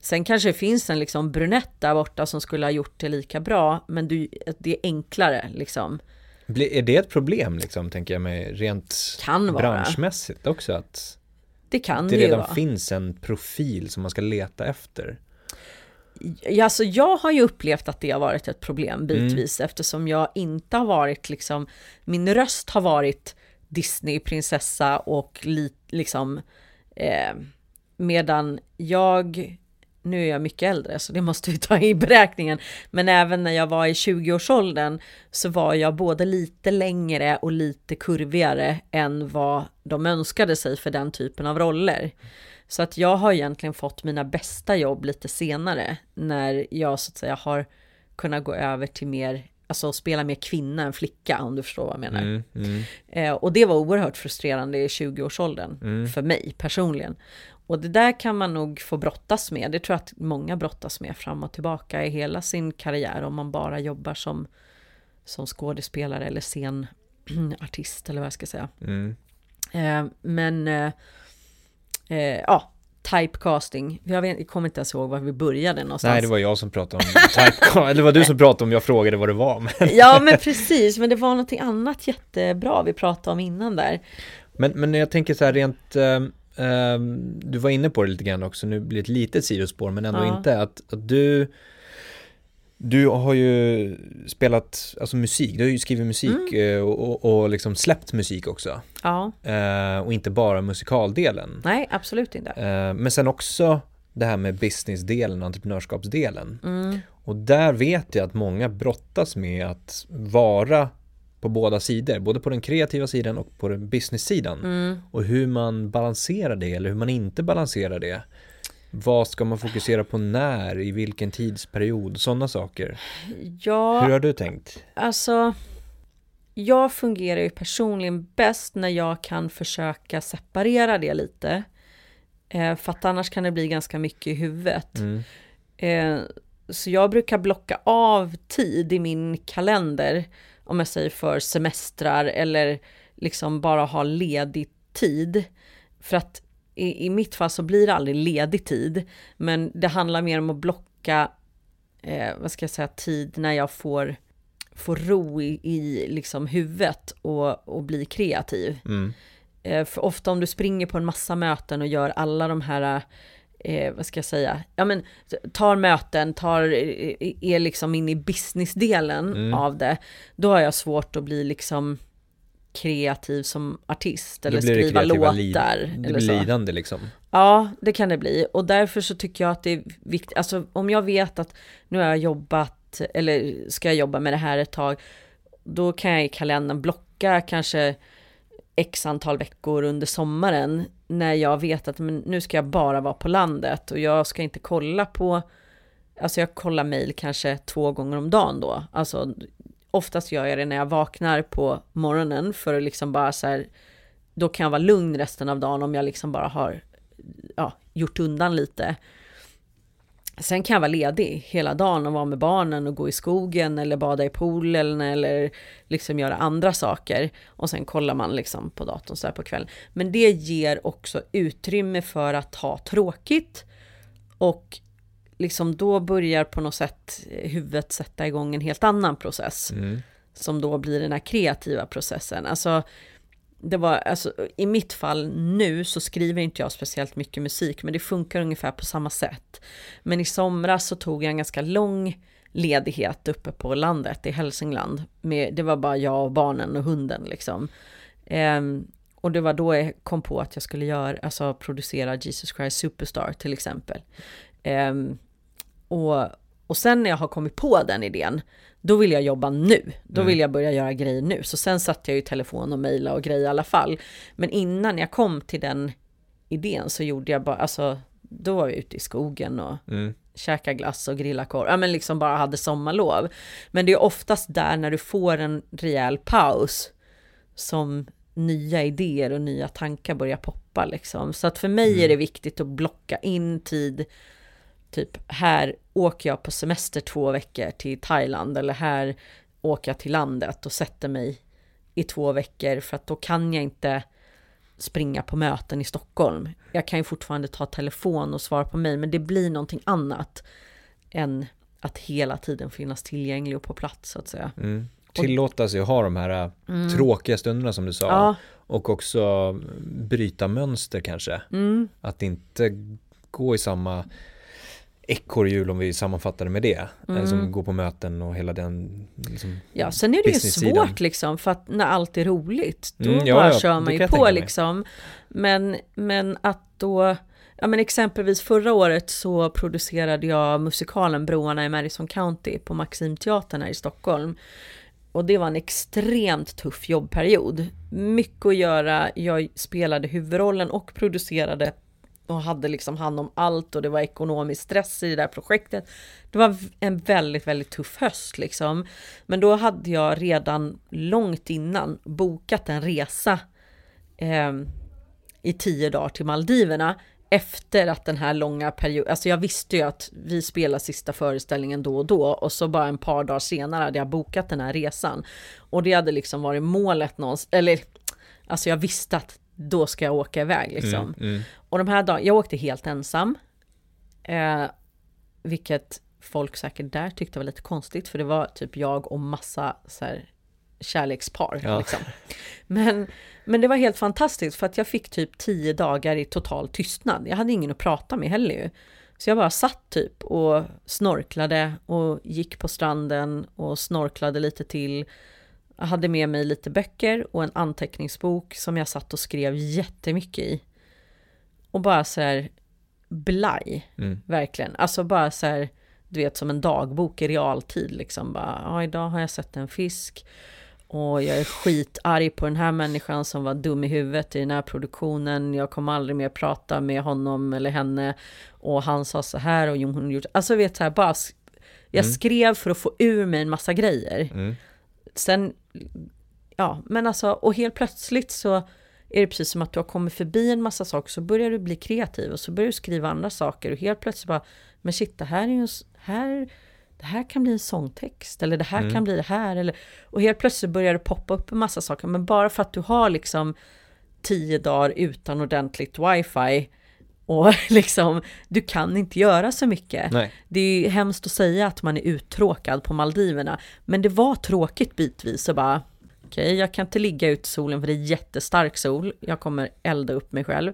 Sen kanske det finns en liksom brunett där borta som skulle ha gjort det lika bra, men du, det är enklare liksom. Blir- Är det ett problem liksom, tänker jag mig, rent Kan vara. branschmässigt också? Att Det kan det det ju redan vara. finns en profil som man ska leta efter? Alltså jag har ju upplevt att det har varit ett problem Mm. bitvis eftersom jag inte har varit liksom, min röst har varit Disney-prinsessa och li, liksom, eh, medan jag, nu är jag mycket äldre så det måste vi ta i beräkningen, men även när jag var i 20-årsåldern så var jag både lite längre och lite kurvigare än vad de önskade sig för den typen av roller. Så att jag har egentligen fått mina bästa jobb lite senare när jag så att säga har kunnat gå över till mer, alltså spela mer kvinna än flicka om du förstår vad jag menar. Mm, mm. Eh, och det var oerhört frustrerande i 20-årsåldern Mm. för mig personligen. Och det där kan man nog få brottas med. Det tror jag att många brottas med fram och tillbaka i hela sin karriär om man bara jobbar som, som skådespelare eller scenartist *clears throat* eller vad jag ska säga. Mm. Eh, men eh, eh, ja, typecasting. Jag, vet, jag kommer inte ens ihåg var vi började någonstans. Nej, det var jag som pratade om typecast, *laughs* eller det var du som pratade om jag frågade vad det var. Men, *laughs* Ja, men precis. Men det var någonting annat jättebra vi pratade om innan där. men, men jag tänker så här rent, ehm, du var inne på det lite grann också, nu blir det ett litet sidospår men ändå Ja. inte, att, att du du har ju spelat alltså musik, du har ju skrivit musik Mm. eh, och, och, och liksom släppt musik också. Ja, Eh, och inte bara musikaldelen. nej, absolut inte. Eh, men sen också det här med businessdelen, entreprenörskapsdelen. Mm. Och där vet jag att många brottas med att vara på båda sidor, både på den kreativa sidan och på den business-sidan. Mm. Och hur man balanserar det eller hur man inte balanserar det. Vad ska man fokusera på när, i vilken tidsperiod, sådana saker. Ja, Hur har du tänkt? alltså. Jag fungerar ju personligen bäst när jag kan försöka separera det lite. Eh, för att annars kan det bli ganska mycket i huvudet. Mm. Eh, så jag brukar blocka av tid i min kalender, om jag säger för semestrar eller liksom bara ha ledig tid. För att i, i mitt fall så blir det aldrig ledig tid, men det handlar mer om att blocka, eh, vad ska jag säga, tid när jag får, får ro i, i liksom huvudet och, och bli kreativ. Mm. Eh, För ofta om du springer på en massa möten och gör alla de här, eh, vad ska jag säga, ja men tar möten, tar, eh, är liksom in i businessdelen Mm. av det, då har jag svårt att bli liksom kreativ som artist eller skriva låtar. lid- Det blir så. lidande liksom. Ja, det kan det bli. Och därför så tycker jag att det är viktigt, alltså om jag vet att nu har jag jobbat, eller ska jag jobba med det här ett tag, då kan jag i kalendern blocka kanske x antal veckor under sommaren när jag vet att men, nu ska jag bara vara på landet och jag ska inte kolla på alltså jag kollar mail kanske två gånger om dagen då. Alltså oftast gör jag det när jag vaknar på morgonen för att liksom bara så här, då kan jag vara lugn resten av dagen om jag liksom bara har ja, gjort undan lite. Sen kan jag vara ledig hela dagen och vara med barnen och gå i skogen eller bada i poolen eller liksom göra andra saker. Och sen kollar man liksom på datorn så här på kvällen. Men det ger också utrymme för att ha tråkigt och liksom då börjar på något sätt huvudet sätta igång en helt annan process. Mm. Som då blir den här kreativa processen. Alltså, det var, alltså, I mitt fall nu så skriver inte jag speciellt mycket musik, men det funkar ungefär på samma sätt. Men i somras så tog jag en ganska lång ledighet uppe på landet i Hälsingland. Med, det var bara jag och barnen och hunden liksom. Um, och det var då jag kom på att jag skulle göra, alltså producera Jesus Christ Superstar till exempel. Um, och, och sen när jag har kommit på den idén, då vill jag jobba nu. Då mm. vill jag börja göra grejer nu. Så sen satt jag ju telefon och mejla och grejer i alla fall. Men innan jag kom till den idén så gjorde jag bara, alltså då var jag ute i skogen och mm. käka glass och grilla korv. Ja men liksom bara hade sommarlov. Men det är oftast där när du får en rejäl paus som nya idéer och nya tankar börjar poppa liksom. Så att för mig mm. är det viktigt att blocka in tid typ här åker jag på semester två veckor till Thailand eller här åker jag till landet och sätter mig i två veckor för att då kan jag inte springa på möten i Stockholm. Jag kan ju fortfarande ta telefon och svara på mig, men det blir någonting annat än att hela tiden finnas tillgänglig och på plats så att säga. Mm. Tillåta sig att ha de här äh, mm. tråkiga stunderna som du sa ja. och också bryta mönster kanske. Mm. Att inte gå i samma ekorrhjul om vi sammanfattar det med det. Mm. Som går på möten och hela den liksom, Ja, sen är det ju svårt liksom för att när allt är roligt då mm, ja, bara ja, kör man ju på liksom. Men, men att då Ja men exempelvis förra året så producerade jag musikalen Broarna i Madison County på Maximteatern här i Stockholm. Och det var en extremt tuff jobbperiod. Mycket att göra, jag spelade huvudrollen och producerade och hade liksom hand om allt och det var ekonomisk stress i det där projektet. Det var en väldigt, väldigt tuff höst liksom. Men då hade jag redan långt innan bokat en resa eh, i tio dagar till Maldiverna efter att den här långa perioden, alltså jag visste ju att vi spelar sista föreställningen då och då och så bara en par dagar senare hade jag bokat den här resan. Och det hade liksom varit målet någonstans, eller alltså jag visste att då ska jag åka iväg liksom. Mm, mm. Och de här dagarna, jag åkte helt ensam. Eh, vilket folk säkert där tyckte var lite konstigt, för det var typ jag och massa så här, kärlekspar. Ja. Liksom. Men, men det var helt fantastiskt för att jag fick typ tio dagar i total tystnad. Jag hade ingen att prata med heller ju. Så jag bara satt typ och snorklade och gick på stranden och snorklade lite till. Jag hade med mig lite böcker och en anteckningsbok som jag satt och skrev jättemycket i. Och bara så här blaj, mm. verkligen. Alltså bara så här, du vet som en dagbok i realtid liksom. Bara, ja, idag har jag sett en fisk. Och jag är skitarg på den här människan som var dum i huvudet i den här produktionen. Jag kommer aldrig mer prata med honom eller henne. Och han sa så här och hon gjorde... Alltså vet så här, bara... Jag mm. skrev för att få ur mig en massa grejer. Mm. Sen ja, men alltså, och helt plötsligt så är det precis som att du har kommit förbi en massa saker, så börjar du bli kreativ och så börjar du skriva andra saker och helt plötsligt bara, men shit, det här är ju, här, det här kan bli en sångtext, eller det här mm. kan bli det här, eller, och helt plötsligt börjar det poppa upp en massa saker, men bara för att du har liksom tio dagar utan ordentligt wifi, och *laughs* liksom, du kan inte göra så mycket. Nej. Det är hemskt att säga att man är uttråkad på Maldiverna, men det var tråkigt bitvis och bara, okej, okay, jag kan inte ligga ut i solen för det är jättestark sol, jag kommer elda upp mig själv.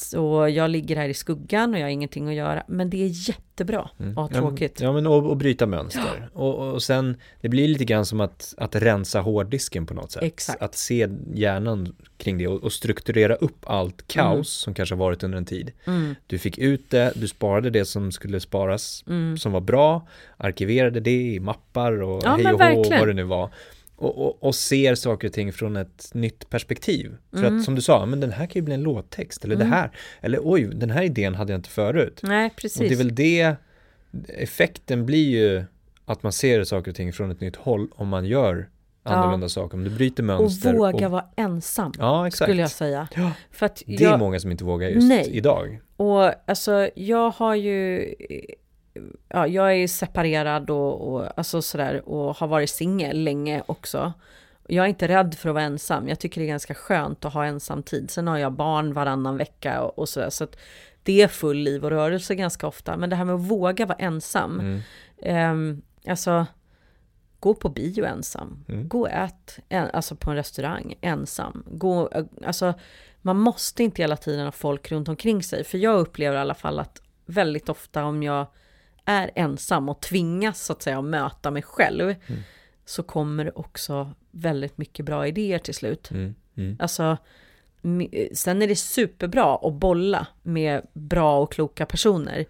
Så jag ligger här i skuggan och jag har ingenting att göra. Men det är jättebra mm. att ha tråkigt. Ja, men och, och bryta mönster. Ja. Och, och sen, det blir lite grann som att, att rensa hårddisken på något sätt. Exakt. Att se hjärnan kring det och, och strukturera upp allt kaos mm. som kanske har varit under en tid. Mm. Du fick ut det, du sparade det som skulle sparas, mm. som var bra, arkiverade det i mappar och ja, hej och hå, vad det nu var och, och, och, ser saker och ting från ett nytt perspektiv. För mm. att som du sa, men den här kan ju bli en låttext eller mm. det här, eller oj, den här idén hade jag inte förut. Nej, precis. Och det är väl det effekten blir ju att man ser saker och ting från ett nytt håll om man gör annorlunda ja. saker, om du bryter mönster. Och våga och... vara ensam, ja, exakt. skulle jag säga. Ja. För att det är många som inte vågar just Nej. idag. Och alltså, jag har ju ja, jag är separerad och, och, alltså sådär, och har varit singel länge också. Jag är inte rädd för att vara ensam. Jag tycker det är ganska skönt att ha ensam tid. Sen har jag barn varannan vecka och, och sådär. Så att det är full liv och rörelse ganska ofta. Men det här med att våga vara ensam. Mm. Eh, alltså, gå på bio ensam. Mm. Gå och ät, en, alltså på en restaurang ensam. Gå, alltså, man måste inte hela tiden ha folk runt omkring sig. För jag upplever i alla fall att väldigt ofta om jag är ensam och tvingas så att säga möta mig själv mm. så kommer det också väldigt mycket bra idéer till slut. Mm. Mm. Alltså, sen är det superbra att bolla med bra och kloka personer.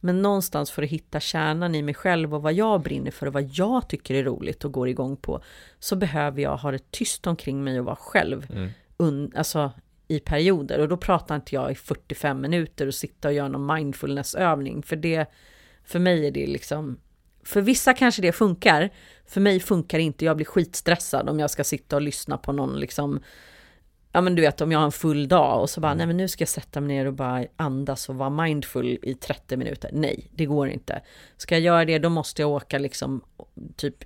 Men någonstans för att hitta kärnan i mig själv och vad jag brinner för och vad jag tycker är roligt och går igång på så behöver jag ha det tyst omkring mig och vara själv. Mm. Un, alltså i perioder och då pratar inte jag i 45 minuter och sitta och göra någon mindfulnessövning för det för mig är det liksom, för vissa kanske det funkar, för mig funkar det inte, jag blir skitstressad om jag ska sitta och lyssna på någon liksom, ja men du vet om jag har en full dag och så bara, mm. nej men nu ska jag sätta mig ner och bara andas och vara mindful i 30 minuter. Nej, det går inte. Ska jag göra det, då måste jag åka liksom typ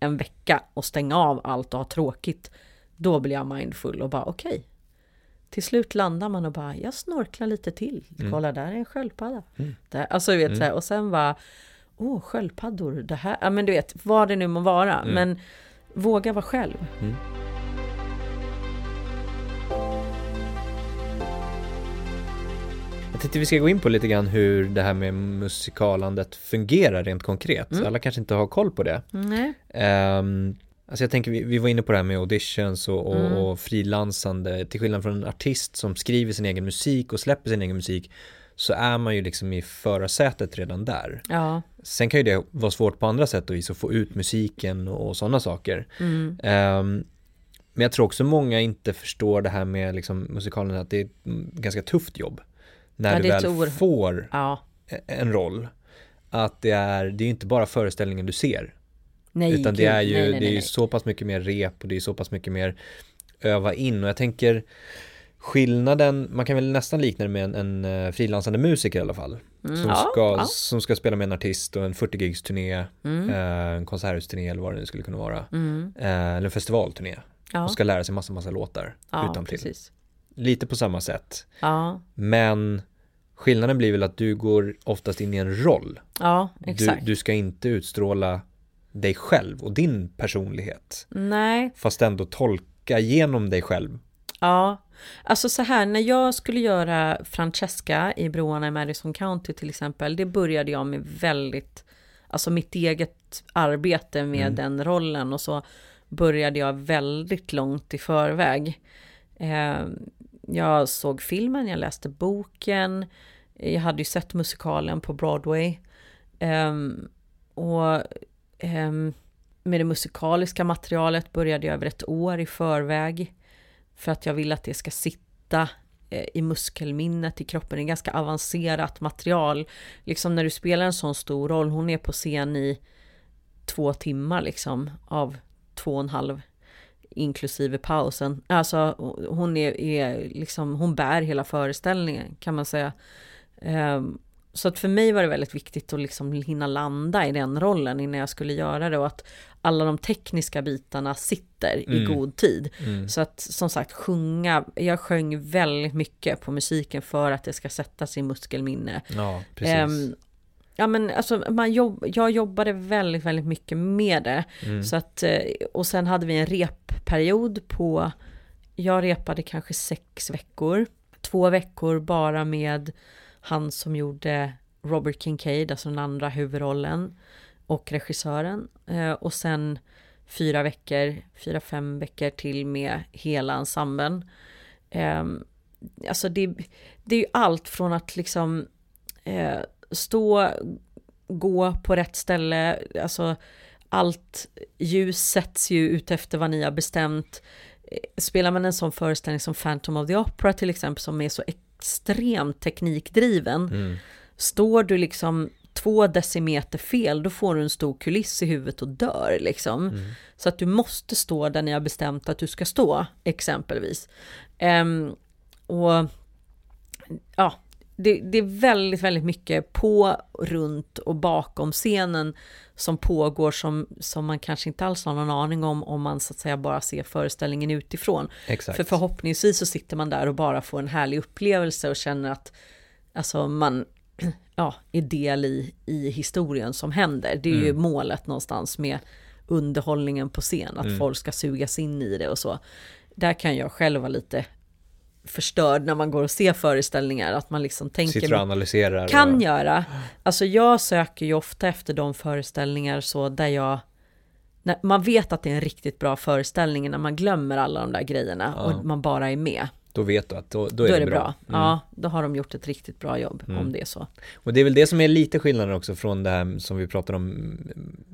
en vecka och stänga av allt och ha tråkigt. Då blir jag mindful och bara okej. Okay. Till slut landar man och bara, jag snorklar lite till. Mm. Kolla, där är en sköldpadda. Mm. Där, alltså du vet mm. så här, och sen bara, åh, sköldpaddor, det här, ja men du vet, vad det nu må vara. Mm. Men våga vara själv. Mm. Jag tänkte vi ska gå in på lite grann hur det här med musikalandet fungerar rent konkret. Mm. Alla kanske inte har koll på det. Um, Alltså jag tänker, vi, vi var inne på det här med auditions och, och, mm. och frilansande. Till skillnad från en artist som skriver sin egen musik och släpper sin egen musik så är man ju liksom i förarsätet redan där. Ja. Sen kan ju det vara svårt på andra sätt att få ut musiken och sådana saker. Mm. Um, men jag tror också många inte förstår det här med liksom musikalen, att det är ett ganska tufft jobb. När ja, du väl tror... får ja. En roll. Att det är, det är inte bara föreställningen du ser. Nej, Utan det är ju, nej, nej, det är ju så pass mycket mer rep och det är så pass mycket mer öva in och jag tänker skillnaden, man kan väl nästan likna det med en, en uh, frilansande musiker i alla fall. Mm, som, ja, ska, ja. som ska spela med en artist och en 40 gigs turné, mm. uh, en konserthusturné eller vad det nu skulle kunna vara. Mm. Uh, eller en festivalturné. Ja. Och ska lära sig massa, massa låtar ja, utan till. Lite på samma sätt. Men skillnaden blir väl att du går oftast in i en roll. Ja, exakt. Du, du ska inte utstråla dig själv och din personlighet. Nej. Fast ändå tolka genom dig själv. Ja, alltså så här när jag skulle göra Francesca i Broarna i Madison County till exempel, det började jag med väldigt, alltså mitt eget arbete med mm. den rollen och så började jag väldigt långt i förväg. Eh, jag såg filmen, jag läste boken, jag hade ju sett musikalen på Broadway. Eh, och Ehm, Ehm, med det musikaliska materialet började jag över ett år i förväg. För att jag vill att det ska sitta eh, i muskelminnet i kroppen. Det är ganska avancerat material. Liksom när du spelar en sån stor roll, hon är på scen i två timmar liksom av två och en halv inklusive pausen. Alltså hon är, är liksom, hon bär hela föreställningen kan man säga. Um, så att för mig var det väldigt viktigt att liksom hinna landa i den rollen innan jag skulle göra det och att alla de tekniska bitarna sitter mm. i god tid. Mm. Så att som sagt sjunga, jag sjöng väldigt mycket på musiken för att det ska sätta sig i muskelminne. Ja, precis. Um, Ja men alltså man jobb, jag jobbade väldigt, väldigt mycket med det. Mm. Så att, eh, och sen hade vi en repperiod på, jag repade kanske sex veckor. Två veckor bara med han som gjorde Robert Kincaid, alltså den andra huvudrollen och regissören. Eh, och sen fyra veckor, fyra, fem veckor till med hela ensemblen. Eh, alltså det, det är ju allt från att liksom eh, stå, gå på rätt ställe, alltså allt ljus sätts ju ut efter vad ni har bestämt. Eh, spelar man en sån föreställning som Phantom of the Opera till exempel som är så extremt teknikdriven. Mm. Står du liksom två decimeter fel, då får du en stor kuliss i huvudet och dör liksom. Mm. Så att du måste stå där ni har bestämt att du ska stå, exempelvis. Um, och ja, det, det, är väldigt, väldigt mycket på, runt och bakom scenen som pågår som, som man kanske inte alls har någon aning om om man så att säga bara ser föreställningen utifrån. Exakt. För förhoppningsvis så sitter man där och bara får en härlig upplevelse och känner att alltså man *clears throat* ja, är del i, i historien som händer. Det är mm. ju målet någonstans med underhållningen på scen, att mm. folk ska sugas in i det och så. Där kan jag själv vara lite förstörd när man går och ser föreställningar, att man liksom tänker... Sitter och analyserar. Kan och... göra. Alltså jag söker ju ofta efter de föreställningar så där jag... Man vet att det är en riktigt bra föreställning när man glömmer alla de där grejerna ja. och man bara är med. Då vet du att då, då är, då är det, bra. bra. Mm. Ja, då har de gjort ett riktigt bra jobb mm. om det är så. Och det är väl det som är lite skillnaden också från det här som vi pratar om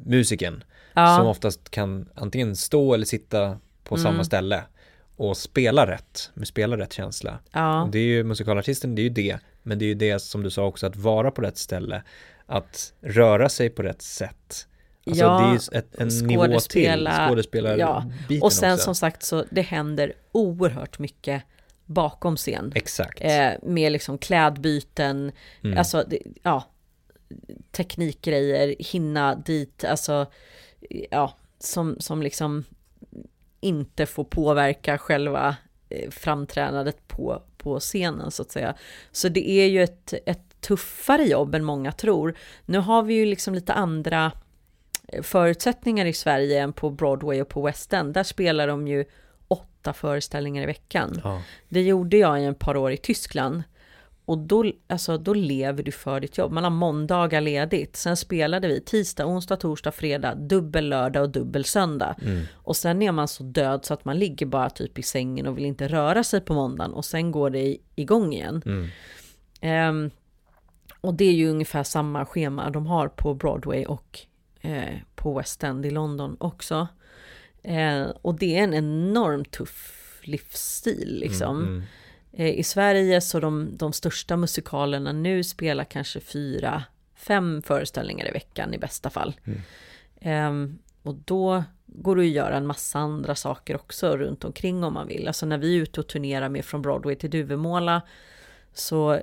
musiken. Ja. Som oftast kan antingen stå eller sitta på mm. samma ställe och spela rätt, med spela rätt känsla. Ja. Det är ju musikalartisten, det är ju det, men det är ju det som du sa också, att vara på rätt ställe, att röra sig på rätt sätt. Alltså ja, det är ju ett, en nivå till, skådespelarbiten ja. Och sen också. som sagt så det händer oerhört mycket bakom scen. Exakt. Eh, med liksom klädbyten, mm. alltså ja, teknikgrejer, hinna dit, alltså ja, som, som liksom inte får påverka själva eh, framträdandet på, på scenen så att säga. Så det är ju ett, ett tuffare jobb än många tror. Nu har vi ju liksom lite andra eh, förutsättningar i Sverige än på Broadway och på West End. Där spelar de ju åtta föreställningar i veckan. Ja. Det gjorde jag i ett par år i Tyskland. Och då, alltså, då lever du för ditt jobb. Man har måndagar ledigt. Sen spelade vi tisdag, onsdag, torsdag, fredag, dubbel lördag och dubbel söndag. Mm. Och sen är man så död så att man ligger bara typ i sängen och vill inte röra sig på måndagen. Och sen går det igång igen. Mm. Um, och det är ju ungefär samma schema de har på Broadway och eh, på West End i London också. Eh, och det är en enormt tuff livsstil liksom. Mm, mm. I Sverige så de, de största musikalerna nu spelar kanske fyra, fem föreställningar i veckan i bästa fall. Mm. Um, och då går det att göra en massa andra saker också runt omkring om man vill. Alltså när vi är ute och turnerar med från Broadway till Duvemåla så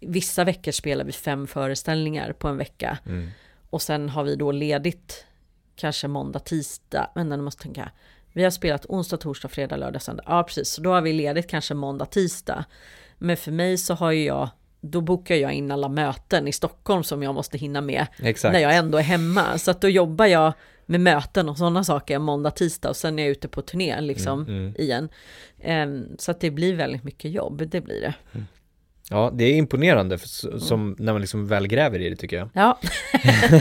vissa veckor spelar vi fem föreställningar på en vecka. Mm. Och sen har vi då ledigt kanske måndag, tisdag, men nu måste tänka, vi har spelat onsdag, torsdag, fredag, lördag, söndag. Ja, precis. Så då har vi ledigt kanske måndag, tisdag. Men för mig så har ju jag, då bokar jag in alla möten i Stockholm som jag måste hinna med. Exakt. När jag ändå är hemma. Så att då jobbar jag med möten och sådana saker måndag, tisdag och sen är jag ute på turné liksom mm, mm. igen. Um, så att det blir väldigt mycket jobb, det blir det. Mm. Ja, det är imponerande för, som när man liksom väl gräver i det tycker jag. Ja.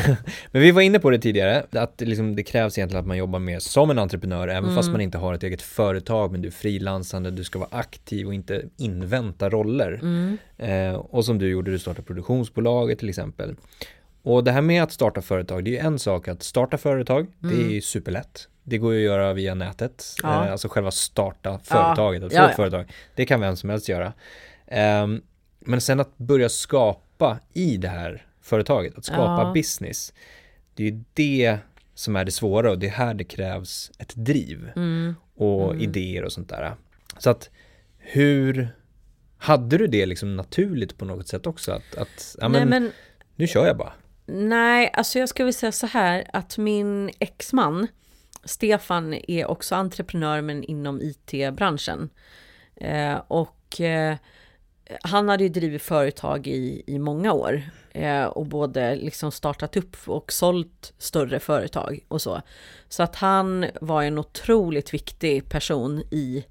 *laughs* Men vi var inne på det tidigare, att det, liksom, det krävs egentligen att man jobbar mer som en entreprenör, även mm. fast man inte har ett eget företag, men du är frilansande, du ska vara aktiv och inte invänta roller. Mm. Eh, och som du gjorde, du startade produktionsbolaget till exempel. Och det här med att starta företag, det är ju en sak att starta företag, mm. det är ju superlätt. Det går ju att göra via nätet, ja. eh, alltså själva starta företaget, ja. att få ja, ett företag. Det kan vem som helst göra. Um, men sen att börja skapa i det här företaget, att skapa Ja. business. Det är ju det som är det svåra och det är här det krävs ett driv Mm. och Mm. idéer och sånt där. Så att hur hade du det liksom naturligt på något sätt också? Att, att ja, men, Nej men nu kör jag bara. Nej, alltså jag ska väl säga så här att min exman Stefan är också entreprenör men inom IT-branschen. Eh, och eh, han hade ju drivit företag i, i många år eh, och både liksom startat upp och sålt större företag och så. Så att han var en otroligt viktig person i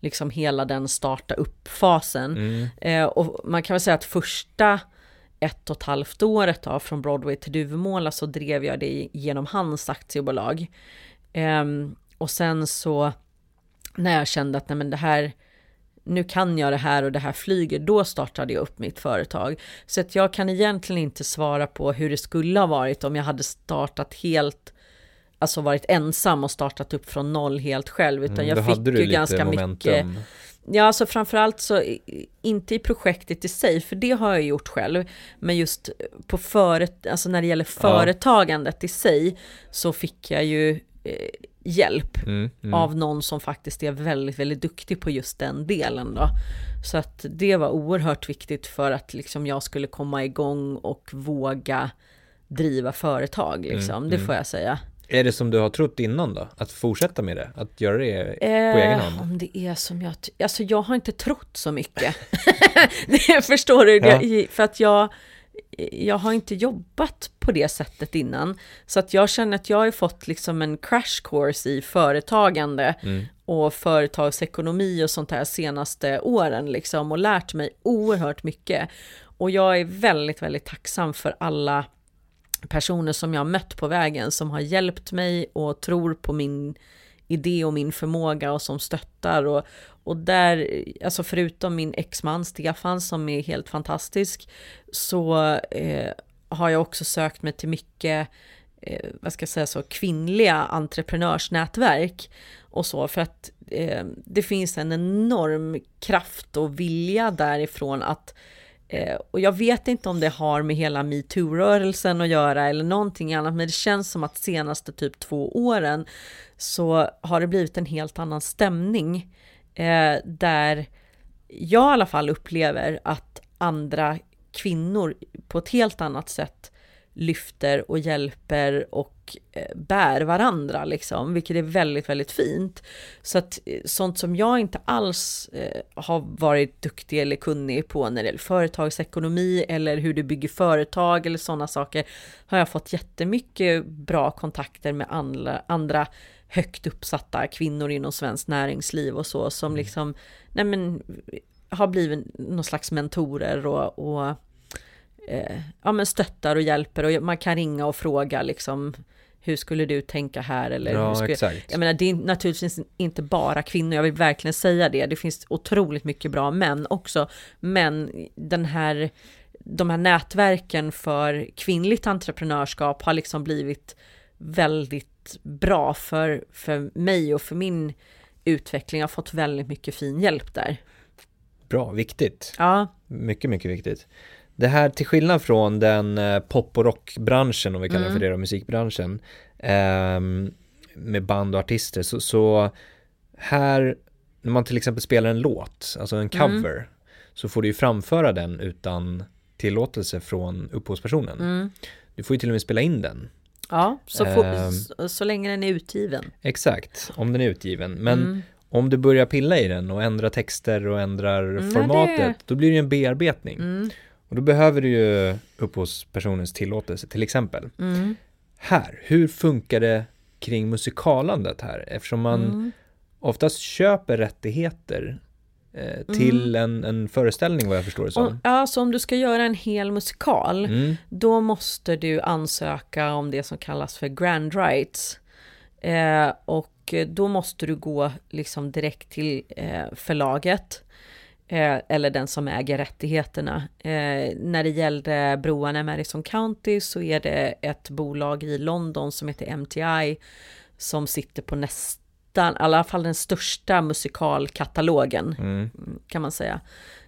liksom hela den starta upp-fasen. Mm. Eh, och man kan väl säga att första ett och ett halvt året då, från Broadway till Duvemåla så drev jag det genom hans aktiebolag. Ehm, och sen så när jag kände att nej men det här, nu kan jag det här och det här flyger, då startade jag upp mitt företag. Så att jag kan egentligen inte svara på hur det skulle ha varit om jag hade startat helt, alltså varit ensam och startat upp från noll helt själv, utan Mm, jag fick ju ganska momentum. mycket Ja, alltså framförallt så inte i projektet i sig, för det har jag gjort själv, men just på föret, alltså när det gäller företagandet ja. i sig så fick jag ju eh, hjälp mm, mm. av någon som faktiskt är väldigt, väldigt duktig på just den delen då. Så att det var oerhört viktigt för att liksom jag skulle komma igång och våga driva företag liksom, mm, det mm. får jag säga. Är det som du har trott innan då? Att fortsätta med det? Att göra det på eh, egen hand? Om det är som jag... Alltså jag har inte trott så mycket. *laughs* det förstår du? Ja. För att jag, jag har inte jobbat på det sättet innan. Så att jag känner att jag har fått liksom en crash course i företagande mm. och företagsekonomi och sånt här senaste åren liksom och lärt mig oerhört mycket. Och jag är väldigt, väldigt tacksam för alla personer som jag har mött på vägen som har hjälpt mig och tror på min idé och min förmåga och som stöttar och, och där, alltså förutom min exman Stefan som är helt fantastisk så eh, har jag också sökt mig till mycket eh, vad ska jag säga så, kvinnliga entreprenörsnätverk och så. För att eh, det finns en enorm kraft och vilja därifrån att eh, och jag vet inte om det har med hela metoo-rörelsen att göra eller någonting annat, men det känns som att senaste typ två åren så har det blivit en helt annan stämning eh, där jag i alla fall upplever att andra kvinnor på ett helt annat sätt lyfter och hjälper och eh, bär varandra liksom, vilket är väldigt, väldigt fint. Så att eh, sånt som jag inte alls eh, har varit duktig eller kunnig på när det gäller företagsekonomi eller hur du bygger företag eller sådana saker har jag fått jättemycket bra kontakter med andra, andra högt uppsatta kvinnor inom svenskt näringsliv och så som mm. liksom, nej men, har blivit någon slags mentorer och, och eh, ja, men stöttar och hjälper. Och man kan ringa och fråga liksom hur skulle du tänka här? Eller ja, hur skulle, exakt. jag menar det är naturligtvis inte bara kvinnor, jag vill verkligen säga det, det finns otroligt mycket bra män också, men den här de här nätverken för kvinnligt entreprenörskap har liksom blivit väldigt bra för, för mig och för min utveckling. Jag har fått väldigt mycket fin hjälp där. Bra, viktigt. Ja. Mycket, mycket viktigt. Det här till skillnad från den eh, pop och rockbranschen om vi kallar mm. för det då, musikbranschen eh, med band och artister så, så, här när man till exempel spelar en låt, alltså en mm. cover mm. så får du ju framföra den utan tillåtelse från upphovspersonen. Mm. Du får ju till och med spela in den. Ja, så, eh, så, så, länge den är utgiven. Exakt, om den är utgiven. Men mm. om du börjar pilla i den och ändrar texter och ändrar mm, formatet, det... då blir det en bearbetning. Mm. Och då behöver du ju upphovspersonens tillåtelse till exempel. Mm. Här, hur funkar det kring musikalandet här? Eftersom man mm. oftast köper rättigheter till mm. en, en föreställning vad jag förstår det som. Ja, så om du ska göra en hel musikal, mm. då måste du ansöka om det som kallas för grand rights. Eh, och då måste du gå liksom direkt till eh, förlaget Eh, eller den som äger rättigheterna. Eh, när det gällde broarna i Madison County så är det ett bolag i London som heter MTI som sitter på nästan, i alla fall den största musikalkatalogen mm. kan man säga.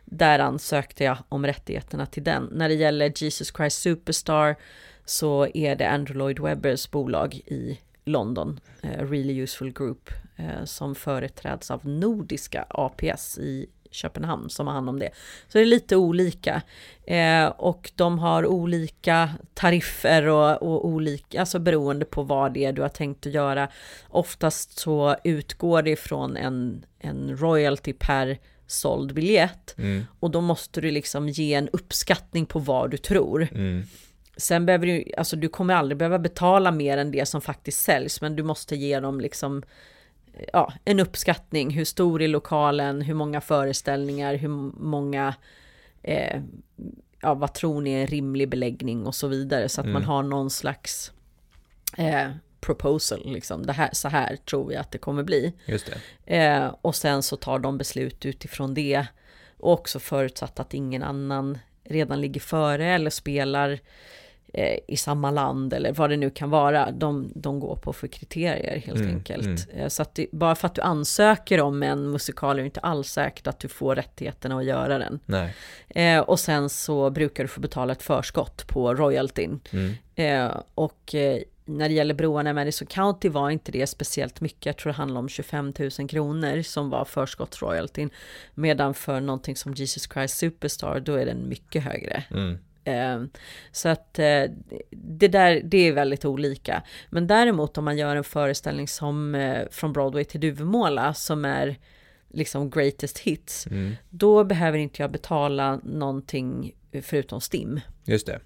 Där ansökte jag om rättigheterna till den. När det gäller Jesus Christ Superstar så är det Andrew Lloyd Webbers bolag i London, eh, Really Useful Group, eh, som företräds av nordiska APS i Köpenhamn som har hand om det. Så det är lite olika. Eh, och de har olika tariffer och, och, olika, alltså beroende på vad det är du har tänkt att göra. Oftast så utgår det ifrån en, en royalty per såld biljett. Mm. Och då måste du liksom ge en uppskattning på vad du tror. Mm. Sen behöver du, alltså du kommer aldrig behöva betala mer än det som faktiskt säljs, men du måste ge dem liksom ja, en uppskattning. Hur stor är lokalen? Hur många föreställningar? Hur många... Eh, ja, vad tror ni är en rimlig beläggning och så vidare. Så att mm. man har någon slags eh, proposal. Liksom. Det här, så här tror jag att det kommer bli. Just eh, och sen så tar de beslut utifrån det. Och också förutsatt att ingen annan redan ligger före eller spelar eh, i samma land eller vad det nu kan vara, de, de går på för kriterier helt Mm, enkelt. Eh, Så att det, bara för att du ansöker om en musikal är det inte alls säkert att du får rättigheterna att göra den. Eh, och sen så brukar du få betala ett förskott på royaltyn. Mm. Eh, och eh, när det gäller broarna i Madison County var inte det speciellt mycket. Jag tror det handlade om 25 000 kronor som var förskottsroyaltyn. Medan för någonting som Jesus Christ Superstar, då är den mycket högre. Mm. Eh, så att eh, det där, det är väldigt olika. Men däremot om man gör en föreställning som eh, från Broadway till Duvemåla som är liksom greatest hits, Mm. då behöver inte jag betala någonting förutom STIM. Just det.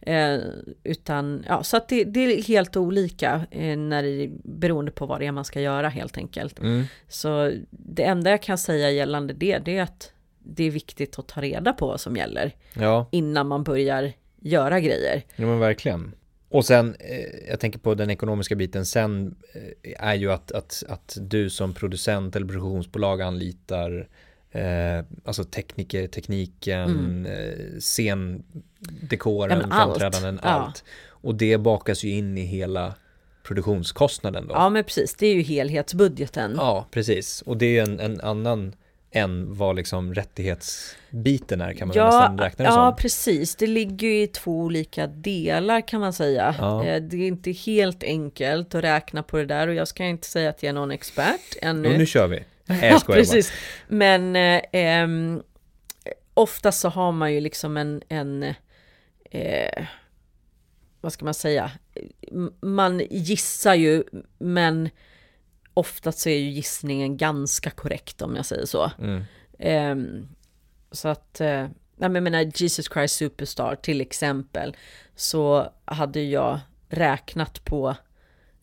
Eh, utan, ja, så att det, det är helt olika eh, när det, beroende på vad det är man ska göra helt enkelt. Mm. Så det enda jag kan säga gällande det, det är att det är viktigt att ta reda på vad som gäller Ja, innan man börjar göra grejer. ja men verkligen. Och sen, eh, jag tänker på den ekonomiska biten sen, eh, är ju att, att, att du som producent eller produktionsbolag anlitar eh, alltså tekniker, tekniken, eh, scendekoren, Mm. Ja, men allt. framträdanden, Ja. allt. Och det bakas ju in i hela produktionskostnaden då. Ja, men precis, det är ju helhetsbudgeten. Ja, precis. Och det är en, en annan än vad liksom rättighetsbiten är kan man väl nästan räkna det ja, som. precis. Det ligger ju i två olika delar kan man säga. Ja. Eh, Det är inte helt enkelt att räkna på det där och jag ska inte säga att jag är någon expert ännu. Jo, nu kör vi. *laughs* Nej, jag Ja, skojar bara. precis. Men eh, ofta så har man ju liksom en, en eh, vad ska man säga, man gissar ju, men oftast så är ju gissningen ganska korrekt om jag säger så. Mm. Ehm, så att, men jag menar Jesus Christ Superstar till exempel, så hade jag räknat på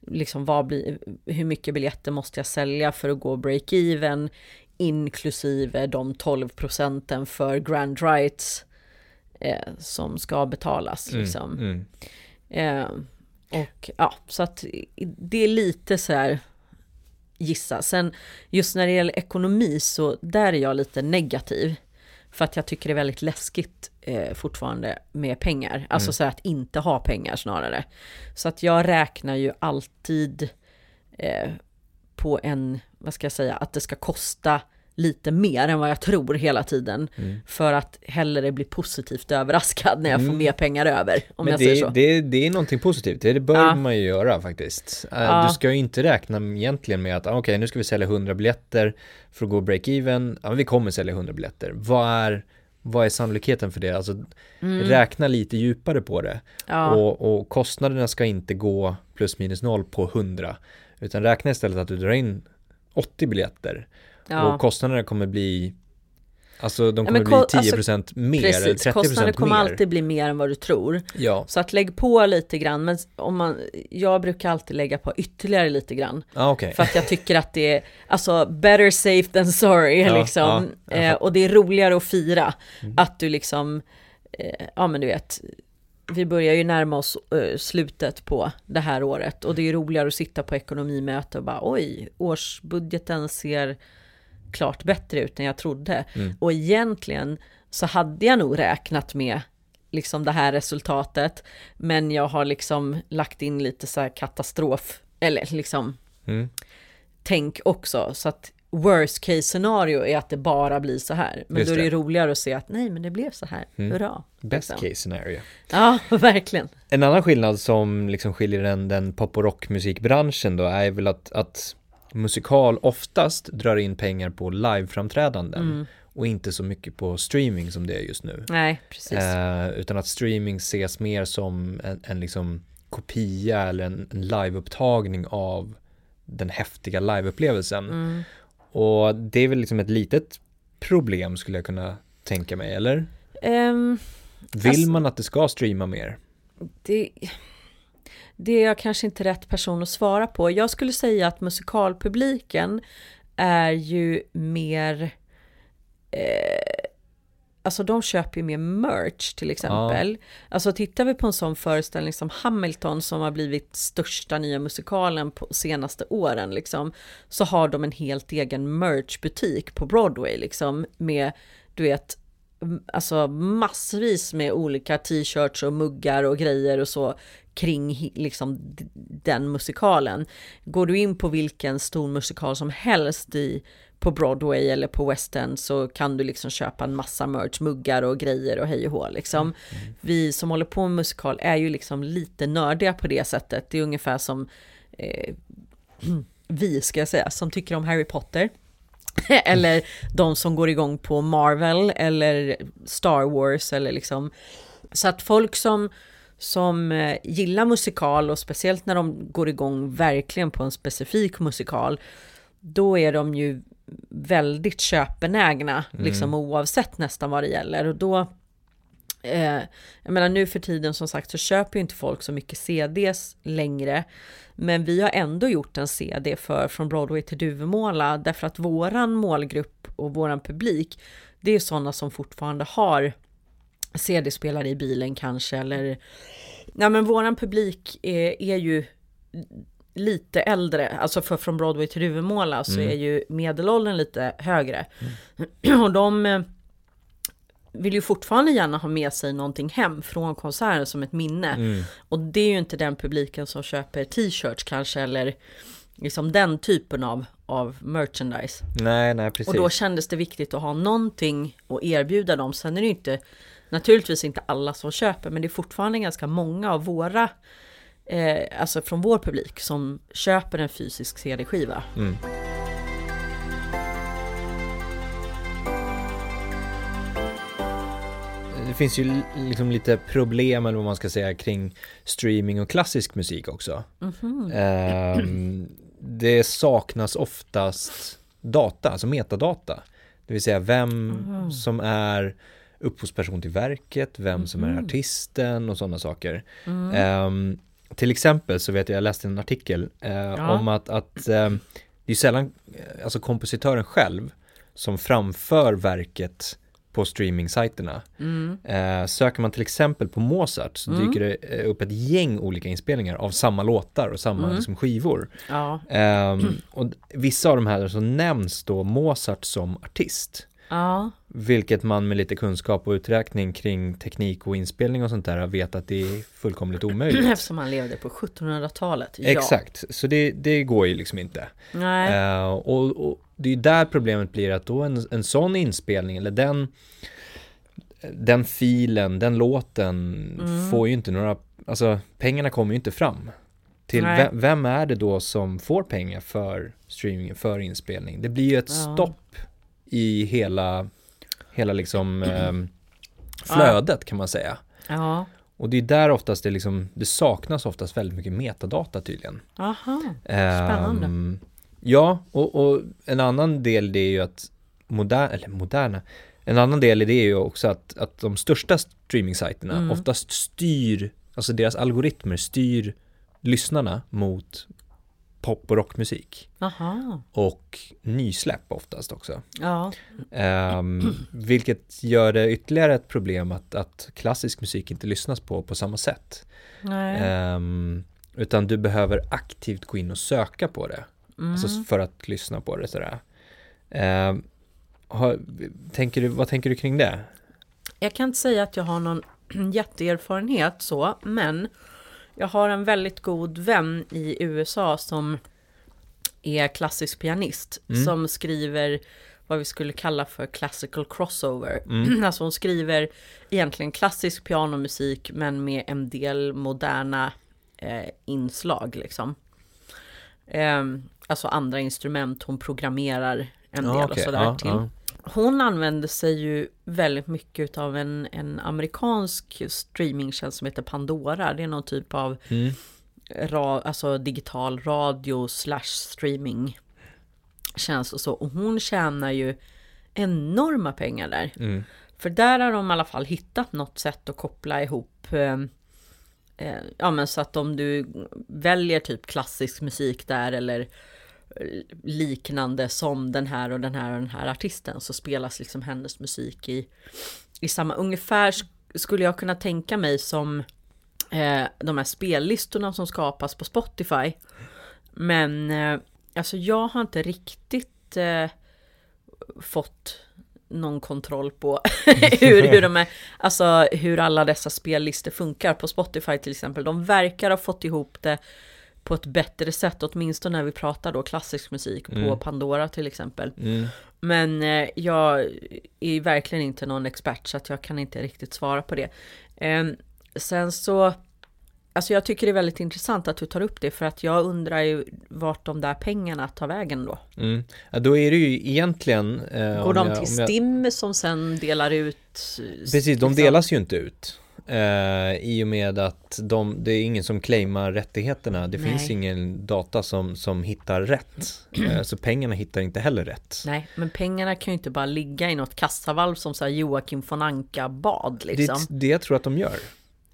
liksom vad blir, hur mycket biljetter måste jag sälja för att gå break-even, inklusive de 12 procenten för grand rights eh, som ska betalas. Liksom. Mm. Eh, och ja, så att det är lite så här gissa. Sen just när det gäller ekonomi så där är jag lite negativ. För att jag tycker det är väldigt läskigt eh, fortfarande med pengar. Alltså Mm. så att inte ha pengar snarare. Så att jag räknar ju alltid eh, på en, vad ska jag säga, att det ska kosta lite mer än vad jag tror hela tiden. Mm. För att hellre bli positivt överraskad när jag får Mm. mer pengar över. Om Men jag det, säger så. det, det är någonting positivt, det bör Ja. man ju göra faktiskt. Eh, Ja. Du ska ju inte räkna egentligen med att, ah, okej nu ska vi sälja 100 biljetter för att gå break-even, ja vi kommer sälja 100 biljetter. Vad är, vad är sannolikheten för det? Alltså räkna lite djupare på det. Mm. Ja. Och, och kostnaderna ska inte gå plus minus noll på 100, utan räkna istället att du drar in 80 biljetter. Ja. Och kostnaderna kommer bli, alltså de Ja, kommer men bli ko- 10% alltså, mer eller Precis, 30% kostnader kommer mer. alltid bli mer än vad du tror. Ja, Så att lägg på lite grann, men om man, jag brukar alltid lägga på ytterligare lite grann. ah, okej. För att jag tycker att det är, alltså better safe than sorry Ja, liksom. ja, eh, och det är roligare att fira. Mm. Att du liksom, eh, ja men du vet, vi börjar ju närma oss eh, slutet på det här året. Och det är roligare att sitta på ekonomimöte och bara oj, årsbudgeten ser klart bättre ut än jag trodde. Mm. Och egentligen så hade jag nog räknat med liksom det här resultatet. Men jag har liksom lagt in lite så här katastrof, eller liksom Mm. tänk också. Så att worst case scenario är att det bara blir så här. Men Just då är det det. roligare att se att nej, men det blev så här. Mm. Hurra. Best liksom. case scenario. Ja, *laughs* verkligen. En annan skillnad som liksom skiljer den, den pop och rockmusikbranschen då är väl att, att musikal oftast drar in pengar på liveframträdanden Mm. och inte så mycket på streaming som det är just nu. Nej, precis. Eh, utan att streaming ses mer som en, en liksom kopia eller en, en liveupptagning av den häftiga liveupplevelsen. Mm. Och det är väl liksom ett litet problem skulle jag kunna tänka mig, eller? Ehm, Vill Alltså- man att det ska streama mer? det, det är jag kanske inte rätt person att svara på. Jag skulle säga att musikalpubliken är ju mer... Eh, alltså de köper ju mer merch till exempel. Alltså tittar vi på en sån föreställning som Hamilton som har blivit största nya musikalen på senaste åren liksom. Så har de en helt egen merchbutik på Broadway liksom med, du vet, alltså massvis med olika t-shirts och muggar och grejer och så kring liksom den musikalen. Går du in på vilken stor musikal som helst i, på Broadway eller på West End så kan du liksom köpa en massa merch, muggar och grejer och hej och hå liksom. Mm. Vi som håller på med musikal är ju liksom lite nördiga på det sättet. Det är ungefär som eh, *clears throat* vi ska jag säga, som tycker om Harry Potter. *laughs* eller de som går igång på Marvel eller Star Wars eller liksom. Så att folk som, som eh, gillar musikal och speciellt när de går igång verkligen på en specifik musikal, då är de ju väldigt köpenägna, mm. liksom oavsett nästan vad det gäller. Och då, eh, jag menar nu för tiden som sagt så köper ju inte folk så mycket CDs längre. Men vi har ändå gjort en CD för Från Broadway till Duvemåla därför att våran målgrupp och våran publik det är sådana som fortfarande har CD-spelare i bilen kanske eller Ja men våran publik är, är ju lite äldre, alltså för från Broadway till Duvemåla så mm. är ju medelåldern lite högre. Mm. *clears throat* Och de eh, vill ju fortfarande gärna ha med sig någonting hem från konserten som ett minne. Mm. Och det är ju inte den publiken som köper t-shirts kanske eller liksom den typen av, av merchandise. Nej, nej, precis. Och då kändes det viktigt att ha någonting att erbjuda dem. Sen är det ju inte, naturligtvis inte alla som köper, men det är fortfarande ganska många av våra, eh, alltså från vår publik som köper en fysisk CD-skiva. Mm. det finns ju liksom lite problem eller vad man ska säga kring streaming och klassisk musik också. Mm -hmm. um, det saknas oftast data, alltså metadata. Det vill säga vem mm. som är upphovsperson till verket, vem som är mhm. artisten och sådana saker. Um, till exempel så vet jag, jag läste en artikel uh, ja. om att, att um, det är sällan, alltså kompositören själv som framför verket på streamingsajterna. Mm. Eh, söker man till exempel på Mozart så mm. dyker det eh, upp ett gäng olika inspelningar av samma låtar och samma mm. liksom, skivor. Ja. Eh, och vissa av de här så nämns då Mozart som artist. Ja. Vilket man med lite kunskap och uträkning kring teknik och inspelning och sånt där vet att det är fullkomligt omöjligt. *clears throat* Eftersom han levde på 1700-talet. Ja. Exakt, så det, det går ju liksom inte. Nej. Uh, och, och, det är där problemet blir att då en, en sån inspelning eller den den filen, den låten mm. får ju inte några, alltså pengarna kommer ju inte fram. Till vem, vem, är det då som får pengar för streaming, för inspelning? Det blir ju ett ja. stopp i hela, hela liksom *clears throat* eh, flödet kan man säga. Ja. Och det är där oftast det liksom, det saknas oftast väldigt mycket metadata tydligen. Aha, spännande. Um, ja, och, och, en annan del det är ju att moder, eller moderna, en annan del i det är ju också att, att de största streamingsajterna mm. oftast styr, alltså deras algoritmer styr lyssnarna mot pop och rockmusik. Aha. Och nysläpp oftast också. Ja. Um, vilket gör det ytterligare ett problem att, att klassisk musik inte lyssnas på på samma sätt. Um, utan du behöver aktivt gå in och söka på det. Mm. Alltså för att lyssna på det sådär. Um, har, tänker du, vad tänker du kring det? Jag kan inte säga att jag har någon *clears throat* jätteerfarenhet så, men jag har en väldigt god vän i USA som är klassisk pianist mm. som skriver vad vi skulle kalla för classical crossover. Mm. *clears throat* Alltså hon skriver egentligen klassisk pianomusik men med en del moderna eh, inslag liksom. Eh, alltså andra instrument, hon programmerar en del okay. och sådär ja, till. Ja. Hon använder sig ju väldigt mycket av en, en amerikansk streamingtjänst som heter Pandora. Det är någon typ av mm. ra, alltså digital radio slash streaming tjänst och så. Och hon tjänar ju enorma pengar där. Mm. För där har de i alla fall hittat något sätt att koppla ihop eh, eh, Ja men så att om du väljer typ klassisk musik där eller liknande som den här och den här och den här artisten så spelas liksom hennes musik i, i samma, ungefär skulle jag kunna tänka mig som eh, de här spellistorna som skapas på Spotify. Men eh, alltså jag har inte riktigt eh, fått någon kontroll på *laughs* hur, hur de är, alltså hur alla dessa spellistor funkar på Spotify till exempel. De verkar ha fått ihop det på ett bättre sätt, åtminstone när vi pratar då klassisk musik på Mm. Pandora till exempel. Mm. Men eh, jag är verkligen inte någon expert så att jag kan inte riktigt svara på det. Eh, sen så, alltså jag tycker det är väldigt intressant att du tar upp det för att jag undrar ju vart de där pengarna tar vägen då. Mm. Ja, då är det ju egentligen... Eh, Går de jag- till jag- STIM som sen delar ut? eh, Precis, de liksom- delas ju inte ut. Eh, I och med att de, det är ingen som claimar rättigheterna. Det Nej. finns ingen data som, som hittar rätt. Eh, så pengarna hittar inte heller rätt. Nej, men pengarna kan ju inte bara ligga i något kassavalv som så Joakim von Anka bad liksom. Det är det jag tror att de gör.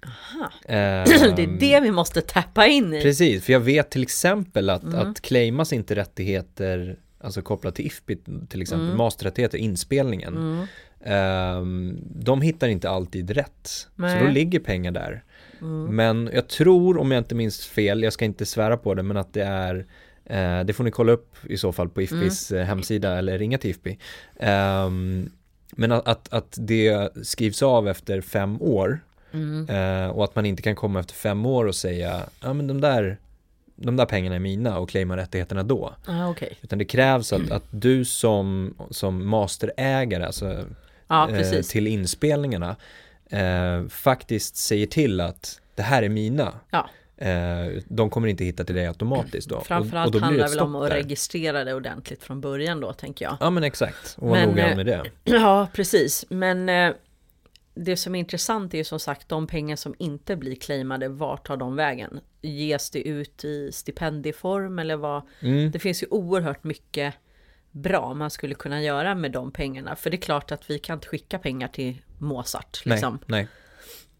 Aha. Eh, *clears throat* Det är det vi måste tappa in i. Precis, för jag vet till exempel att, Mm. att claimas inte rättigheter, alltså kopplat till IFPI till exempel, Mm. masterrättigheter, inspelningen. Mm. Ehm, de hittar inte alltid rätt. Nej. Så då ligger pengar där. Mm. Men jag tror, om jag inte minns fel, jag ska inte svära på det, men att det är eh, det får ni kolla upp i så fall på IFPIs Mm. eh, hemsida eller ringa till IFPI. Ehm, men att, att, att det skrivs av efter fem år Mm. eh, och att man inte kan komma efter fem år och säga ja men de där, de där pengarna är mina och claima rättigheterna då. Ah, okej. Utan det krävs att, att du som, som masterägare, alltså Ja, eh, till inspelningarna eh, faktiskt säger till att det här är mina. Ja. Eh, de kommer inte hitta till dig automatiskt då. Och- och Framförallt då handlar det väl om att där. registrera det ordentligt från början då, tänker jag. Ja men exakt, och vara noggrann med det. *clears throat* Ja, precis. Men det som är intressant är ju som sagt de pengar som inte blir claimade, vart tar de vägen? Ges det ut i stipendieform eller vad? Mm. Det finns ju oerhört mycket bra man skulle kunna göra med de pengarna. För det är klart att vi kan inte skicka pengar till Mozart. Liksom. Nej,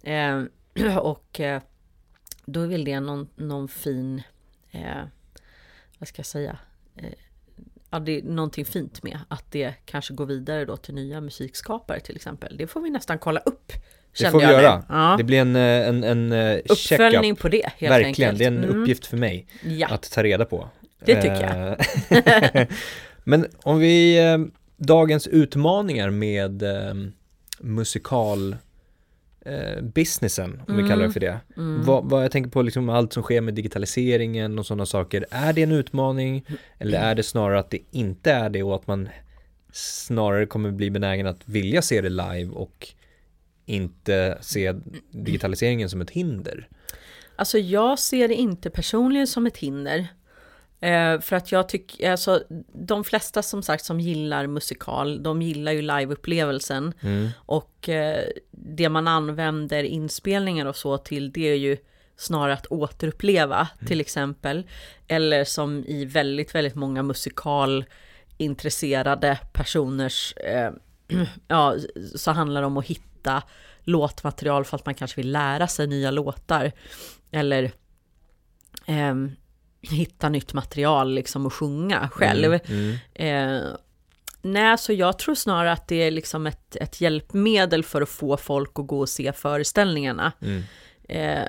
nej. Eh, *clears throat* och eh, då är väl det någon, någon fin, eh, vad ska jag säga, eh, ja, det är någonting fint med att det kanske går vidare då till nya musikskapare till exempel. Det får vi nästan kolla upp. Det får vi göra. Ja. Det blir en, eh, en, en eh, Uppföljning på det helt Verkligen, enkelt. det är en Mm. uppgift för mig Ja, att ta reda på. Det tycker jag. *laughs* *laughs* Men om vi, eh, dagens utmaningar med eh, musikal eh, businessen, om vi Mm. kallar det för det. Vad, vad jag tänker på liksom allt som sker med digitaliseringen och sådana saker. Är det en utmaning eller är det snarare att det inte är det och att man snarare kommer bli benägen att vilja se det live och inte se digitaliseringen som ett hinder? Alltså jag ser det inte personligen som ett hinder. Eh, för att jag tycker, alltså de flesta som sagt som gillar musikal, de gillar ju liveupplevelsen. Mm. Och eh, det man använder inspelningar och så till, det är ju snarare att återuppleva till exempel. Eller som i väldigt, väldigt många musikalintresserade personers, eh, *clears throat* ja, så handlar det om att hitta låtmaterial för att man kanske vill lära sig nya låtar. Eller ehm, hitta nytt material liksom och sjunga själv. Mm. Eh, nej, så jag tror snarare att det är liksom ett, ett hjälpmedel för att få folk att gå och se föreställningarna. Mm. Eh,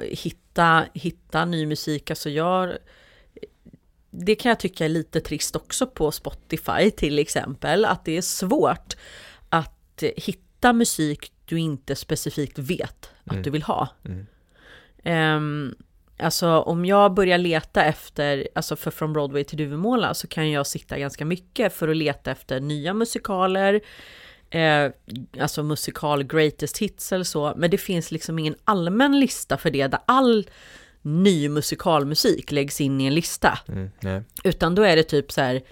*clears throat* hitta, hitta ny musik, alltså jag... Det kan jag tycka är lite trist också på Spotify till exempel, att det är svårt att hitta musik du inte specifikt vet att Mm. du vill ha. Mm. Alltså om jag börjar leta efter, alltså för Från Broadway till Duvemåla så kan jag sitta ganska mycket för att leta efter nya musikaler, eh, alltså musikal greatest hits eller så, men det finns liksom ingen allmän lista för det där all ny musikalmusik läggs in i en lista. Mm. Utan då är det typ så här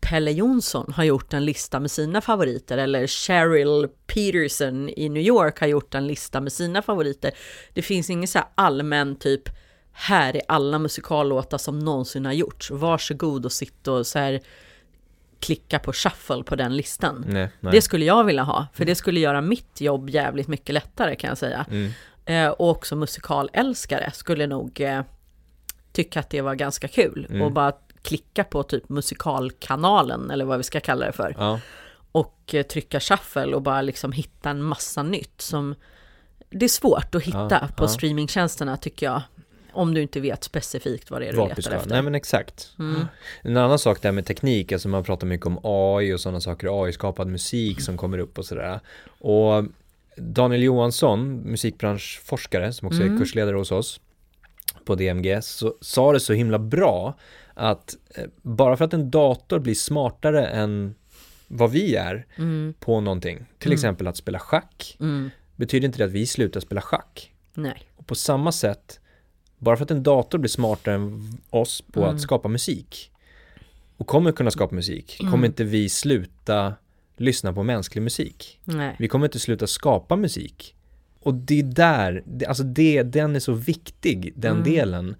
Pelle Jonsson har gjort en lista med sina favoriter eller Cheryl Peterson i New York har gjort en lista med sina favoriter. Det finns ingen så här allmän typ här är alla musikallåtar som någonsin har gjorts. Varsågod och sitt och så här klicka på shuffle på den listan. Nej. Nej. Det skulle jag vilja ha, för det skulle göra mitt jobb jävligt mycket lättare kan jag säga. Mm. Eh, och också musikalälskare skulle nog eh, tycka att det var ganska kul. Mm. Och bara klicka på typ musikalkanalen eller vad vi ska kalla det för. Ja. Och eh, trycka shuffle och bara liksom hitta en massa nytt som det är svårt att hitta Ja, på ja. streamingtjänsterna tycker jag. Om du inte vet specifikt vad det är du Vart du letar ska. efter. Nej men exakt. Mm. En annan sak där med teknik, alltså man pratar mycket om AI och sådana saker, AI-skapad musik som kommer upp och sådär. Och Daniel Johansson, musikbranschforskare som också är Mm. kursledare hos oss på DMG, så, sa det så himla bra att eh, bara för att en dator blir smartare än vad vi är Mm. på någonting, till Mm. exempel att spela schack, Mm. betyder inte det att vi slutar spela schack. Nej. Och på samma sätt, bara för att en dator blir smartare än oss på Mm. att skapa musik och kommer kunna skapa musik, Mm. kommer inte vi sluta lyssna på mänsklig musik. Nej. Vi kommer inte sluta skapa musik. Och det är där, alltså det, den är så viktig, den Mm. delen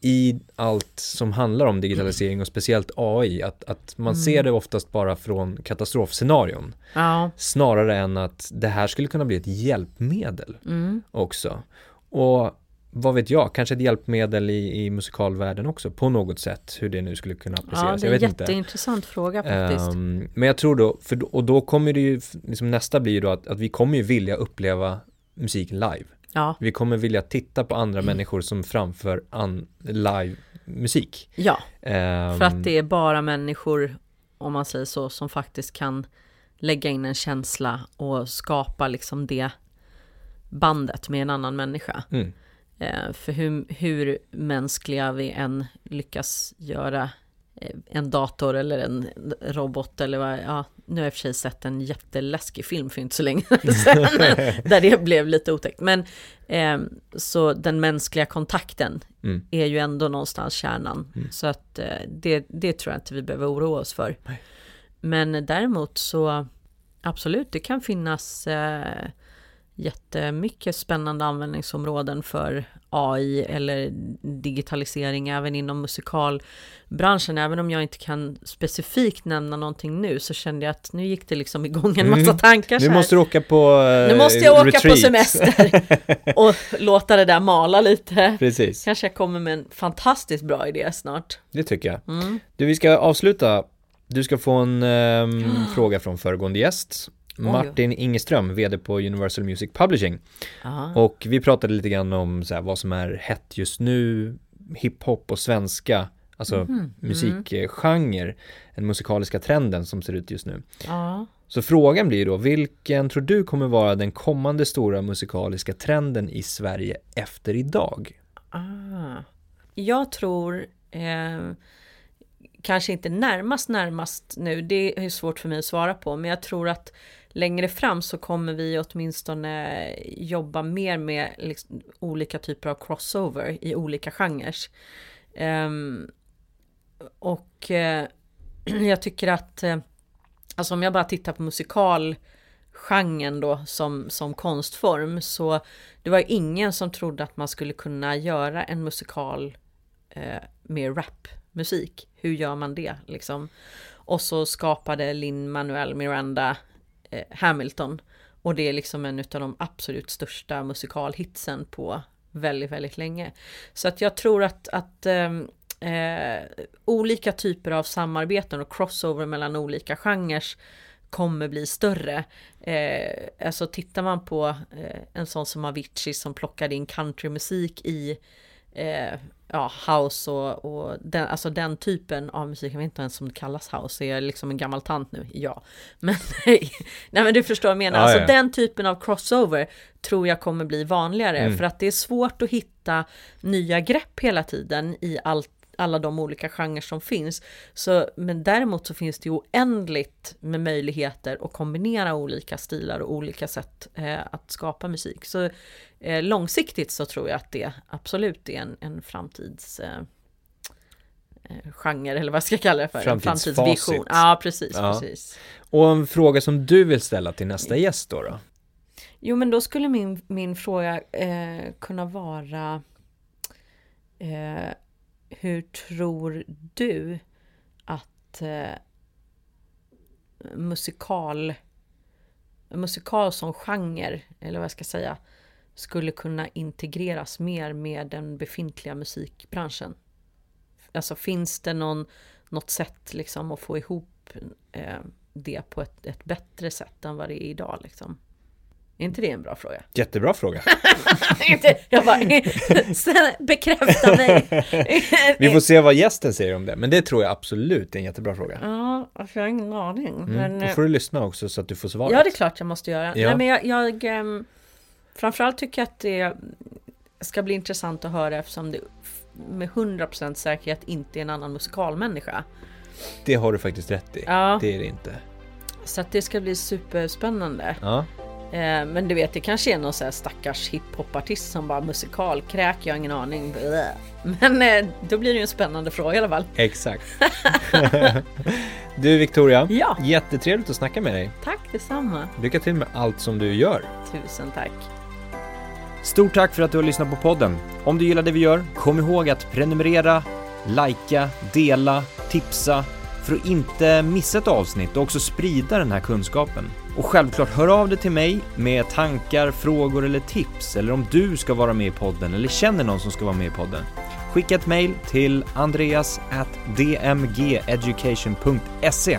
i allt som handlar om digitalisering och speciellt AI, att, att man Mm. ser det oftast bara från katastrofscenarion, Ja. snarare än att det här skulle kunna bli ett hjälpmedel Mm. också. Och vad vet jag, kanske ett hjälpmedel i, i musikalvärlden också på något sätt, hur det nu skulle kunna Ja, appliceras. det är en vet inte. jätteintressant fråga faktiskt. Ehm, men jag tror då, för, då- och då kommer det ju, liksom nästa blir ju då att, att vi kommer ju vilja uppleva musik live. ja. Vi kommer vilja titta på andra människor som framför an, live musik. ja, Ehm, för att det är bara människor, om man säger så, som faktiskt kan lägga in en känsla och skapa liksom det bandet med en annan människa. Mm, för hur, hur mänskliga vi än lyckas göra eh, en dator eller en robot eller vad, ja, nu har jag i och för sig sett en jätteläskig film för inte så länge sedan, *laughs* *laughs* där det blev lite otäckt. Men eh, så den mänskliga kontakten mm, är ju ändå någonstans kärnan. Mm. Så att eh, det, det tror jag inte vi behöver oroa oss för. Nej. Men däremot så absolut, det kan finnas eh, jättemycket spännande användningsområden för AI eller digitalisering även inom musikalbranschen. Även om jag inte kan specifikt nämna någonting nu så kände jag att nu gick det liksom igång en massa Mm. tankar Nu måste du åka på eh, nu måste jag åka på retreat. semester *laughs* och låta det där mala lite. Precis, Kanske jag kommer med en fantastiskt bra idé snart. det tycker jag. Mm. Du, vi ska avsluta. Du ska få en ehm, *gasps* fråga från föregående gäst. Martin Ingeström, vd på Universal Music Publishing. Ja. Och vi pratade lite grann om så här, vad som är hett just nu, hiphop och svenska, alltså Mhm. musikgenre, den musikaliska trenden som ser ut just nu. ja. Så frågan blir då, vilken tror du kommer vara den kommande stora musikaliska trenden i Sverige efter idag? Ah. Jag tror, eh, kanske inte närmast närmast nu, det är svårt för mig att svara på, men jag tror att längre fram så kommer vi åtminstone jobba mer med liksom, olika typer av crossover i olika genrer. Um, och uh, *clears throat* jag tycker att, uh, alltså om jag bara tittar på musikalgenren då som, som konstform så det var ju ingen som trodde att man skulle kunna göra en musikal eh, med rapmusik. Hur gör man det liksom? Och så skapade Lin Manuel Miranda Eh, Hamilton och det är liksom en av de absolut största musikalhitsen på väldigt, väldigt länge. Så att jag tror att, att ehm, eh, olika typer av samarbeten och crossover mellan olika genrer kommer bli större. Eh, alltså tittar man på eh, en sån som Avicii som plockade in countrymusik i eh, ja, house och, och den, alltså den typen av musik, jag vet inte ens om det kallas house, är jag liksom en gammal tant nu? Ja. Men, *laughs* nej men du förstår vad jag menar, Ja, alltså ja. den typen av crossover tror jag kommer bli vanligare Mm. för att det är svårt att hitta nya grepp hela tiden i allt alla de olika genrer som finns. Så, men däremot så finns det ju oändligt med möjligheter att kombinera olika stilar och olika sätt eh, att skapa musik. Så eh, långsiktigt så tror jag att det absolut är en, en framtids eh, eh, genre eller vad ska jag kalla det för? En framtidsvision. Ja, precis, Ja. precis. Och en fråga som du vill ställa till nästa gäst då? då? Jo, men då skulle min, min fråga eh, kunna vara eh, hur tror du att eh, musikal musikal som genre, eller vad jag ska säga, skulle kunna integreras mer med den befintliga musikbranschen? Alltså finns det någon, något sätt liksom att få ihop eh, det på ett, ett bättre sätt än vad det är idag liksom? Är inte det en bra fråga? *laughs* Jättebra fråga. jag bara, *laughs* bekräfta mig. *laughs* Vi får se vad gästen säger om det, men det tror jag absolut är en jättebra fråga. Ja, jag har ingen aning. Mm. Men, Då får du lyssna också så att du får svaret. ja, det är klart jag måste göra. Ja. Nej, men jag, jag ehm, framförallt tycker jag att det ska bli intressant att höra eftersom det med 100% säkerhet inte är en annan musikalmänniska. Det har du faktiskt rätt i. Ja. Det är det inte. Så att det ska bli superspännande. Ja. Eh, men du vet, det kanske är någon så här stackars hiphopartist som bara musikalkräk, jag har ingen aning. Men eh, då blir det ju en spännande fråga i alla fall. Exakt. *laughs* du Victoria, Ja. jättetrevligt att snacka med dig. Tack detsamma. Lycka till med allt som du gör. Tusen tack. Stort tack för att du har lyssnat på podden. Om du gillar det vi gör, kom ihåg att prenumerera, likea, dela, tipsa för att inte missa ett avsnitt och också sprida den här kunskapen. Och självklart, hör av dig till mig med tankar, frågor eller tips eller om du ska vara med i podden eller känner någon som ska vara med i podden. Skicka ett mail till andreas.dmgeducation.se dmgeducation.se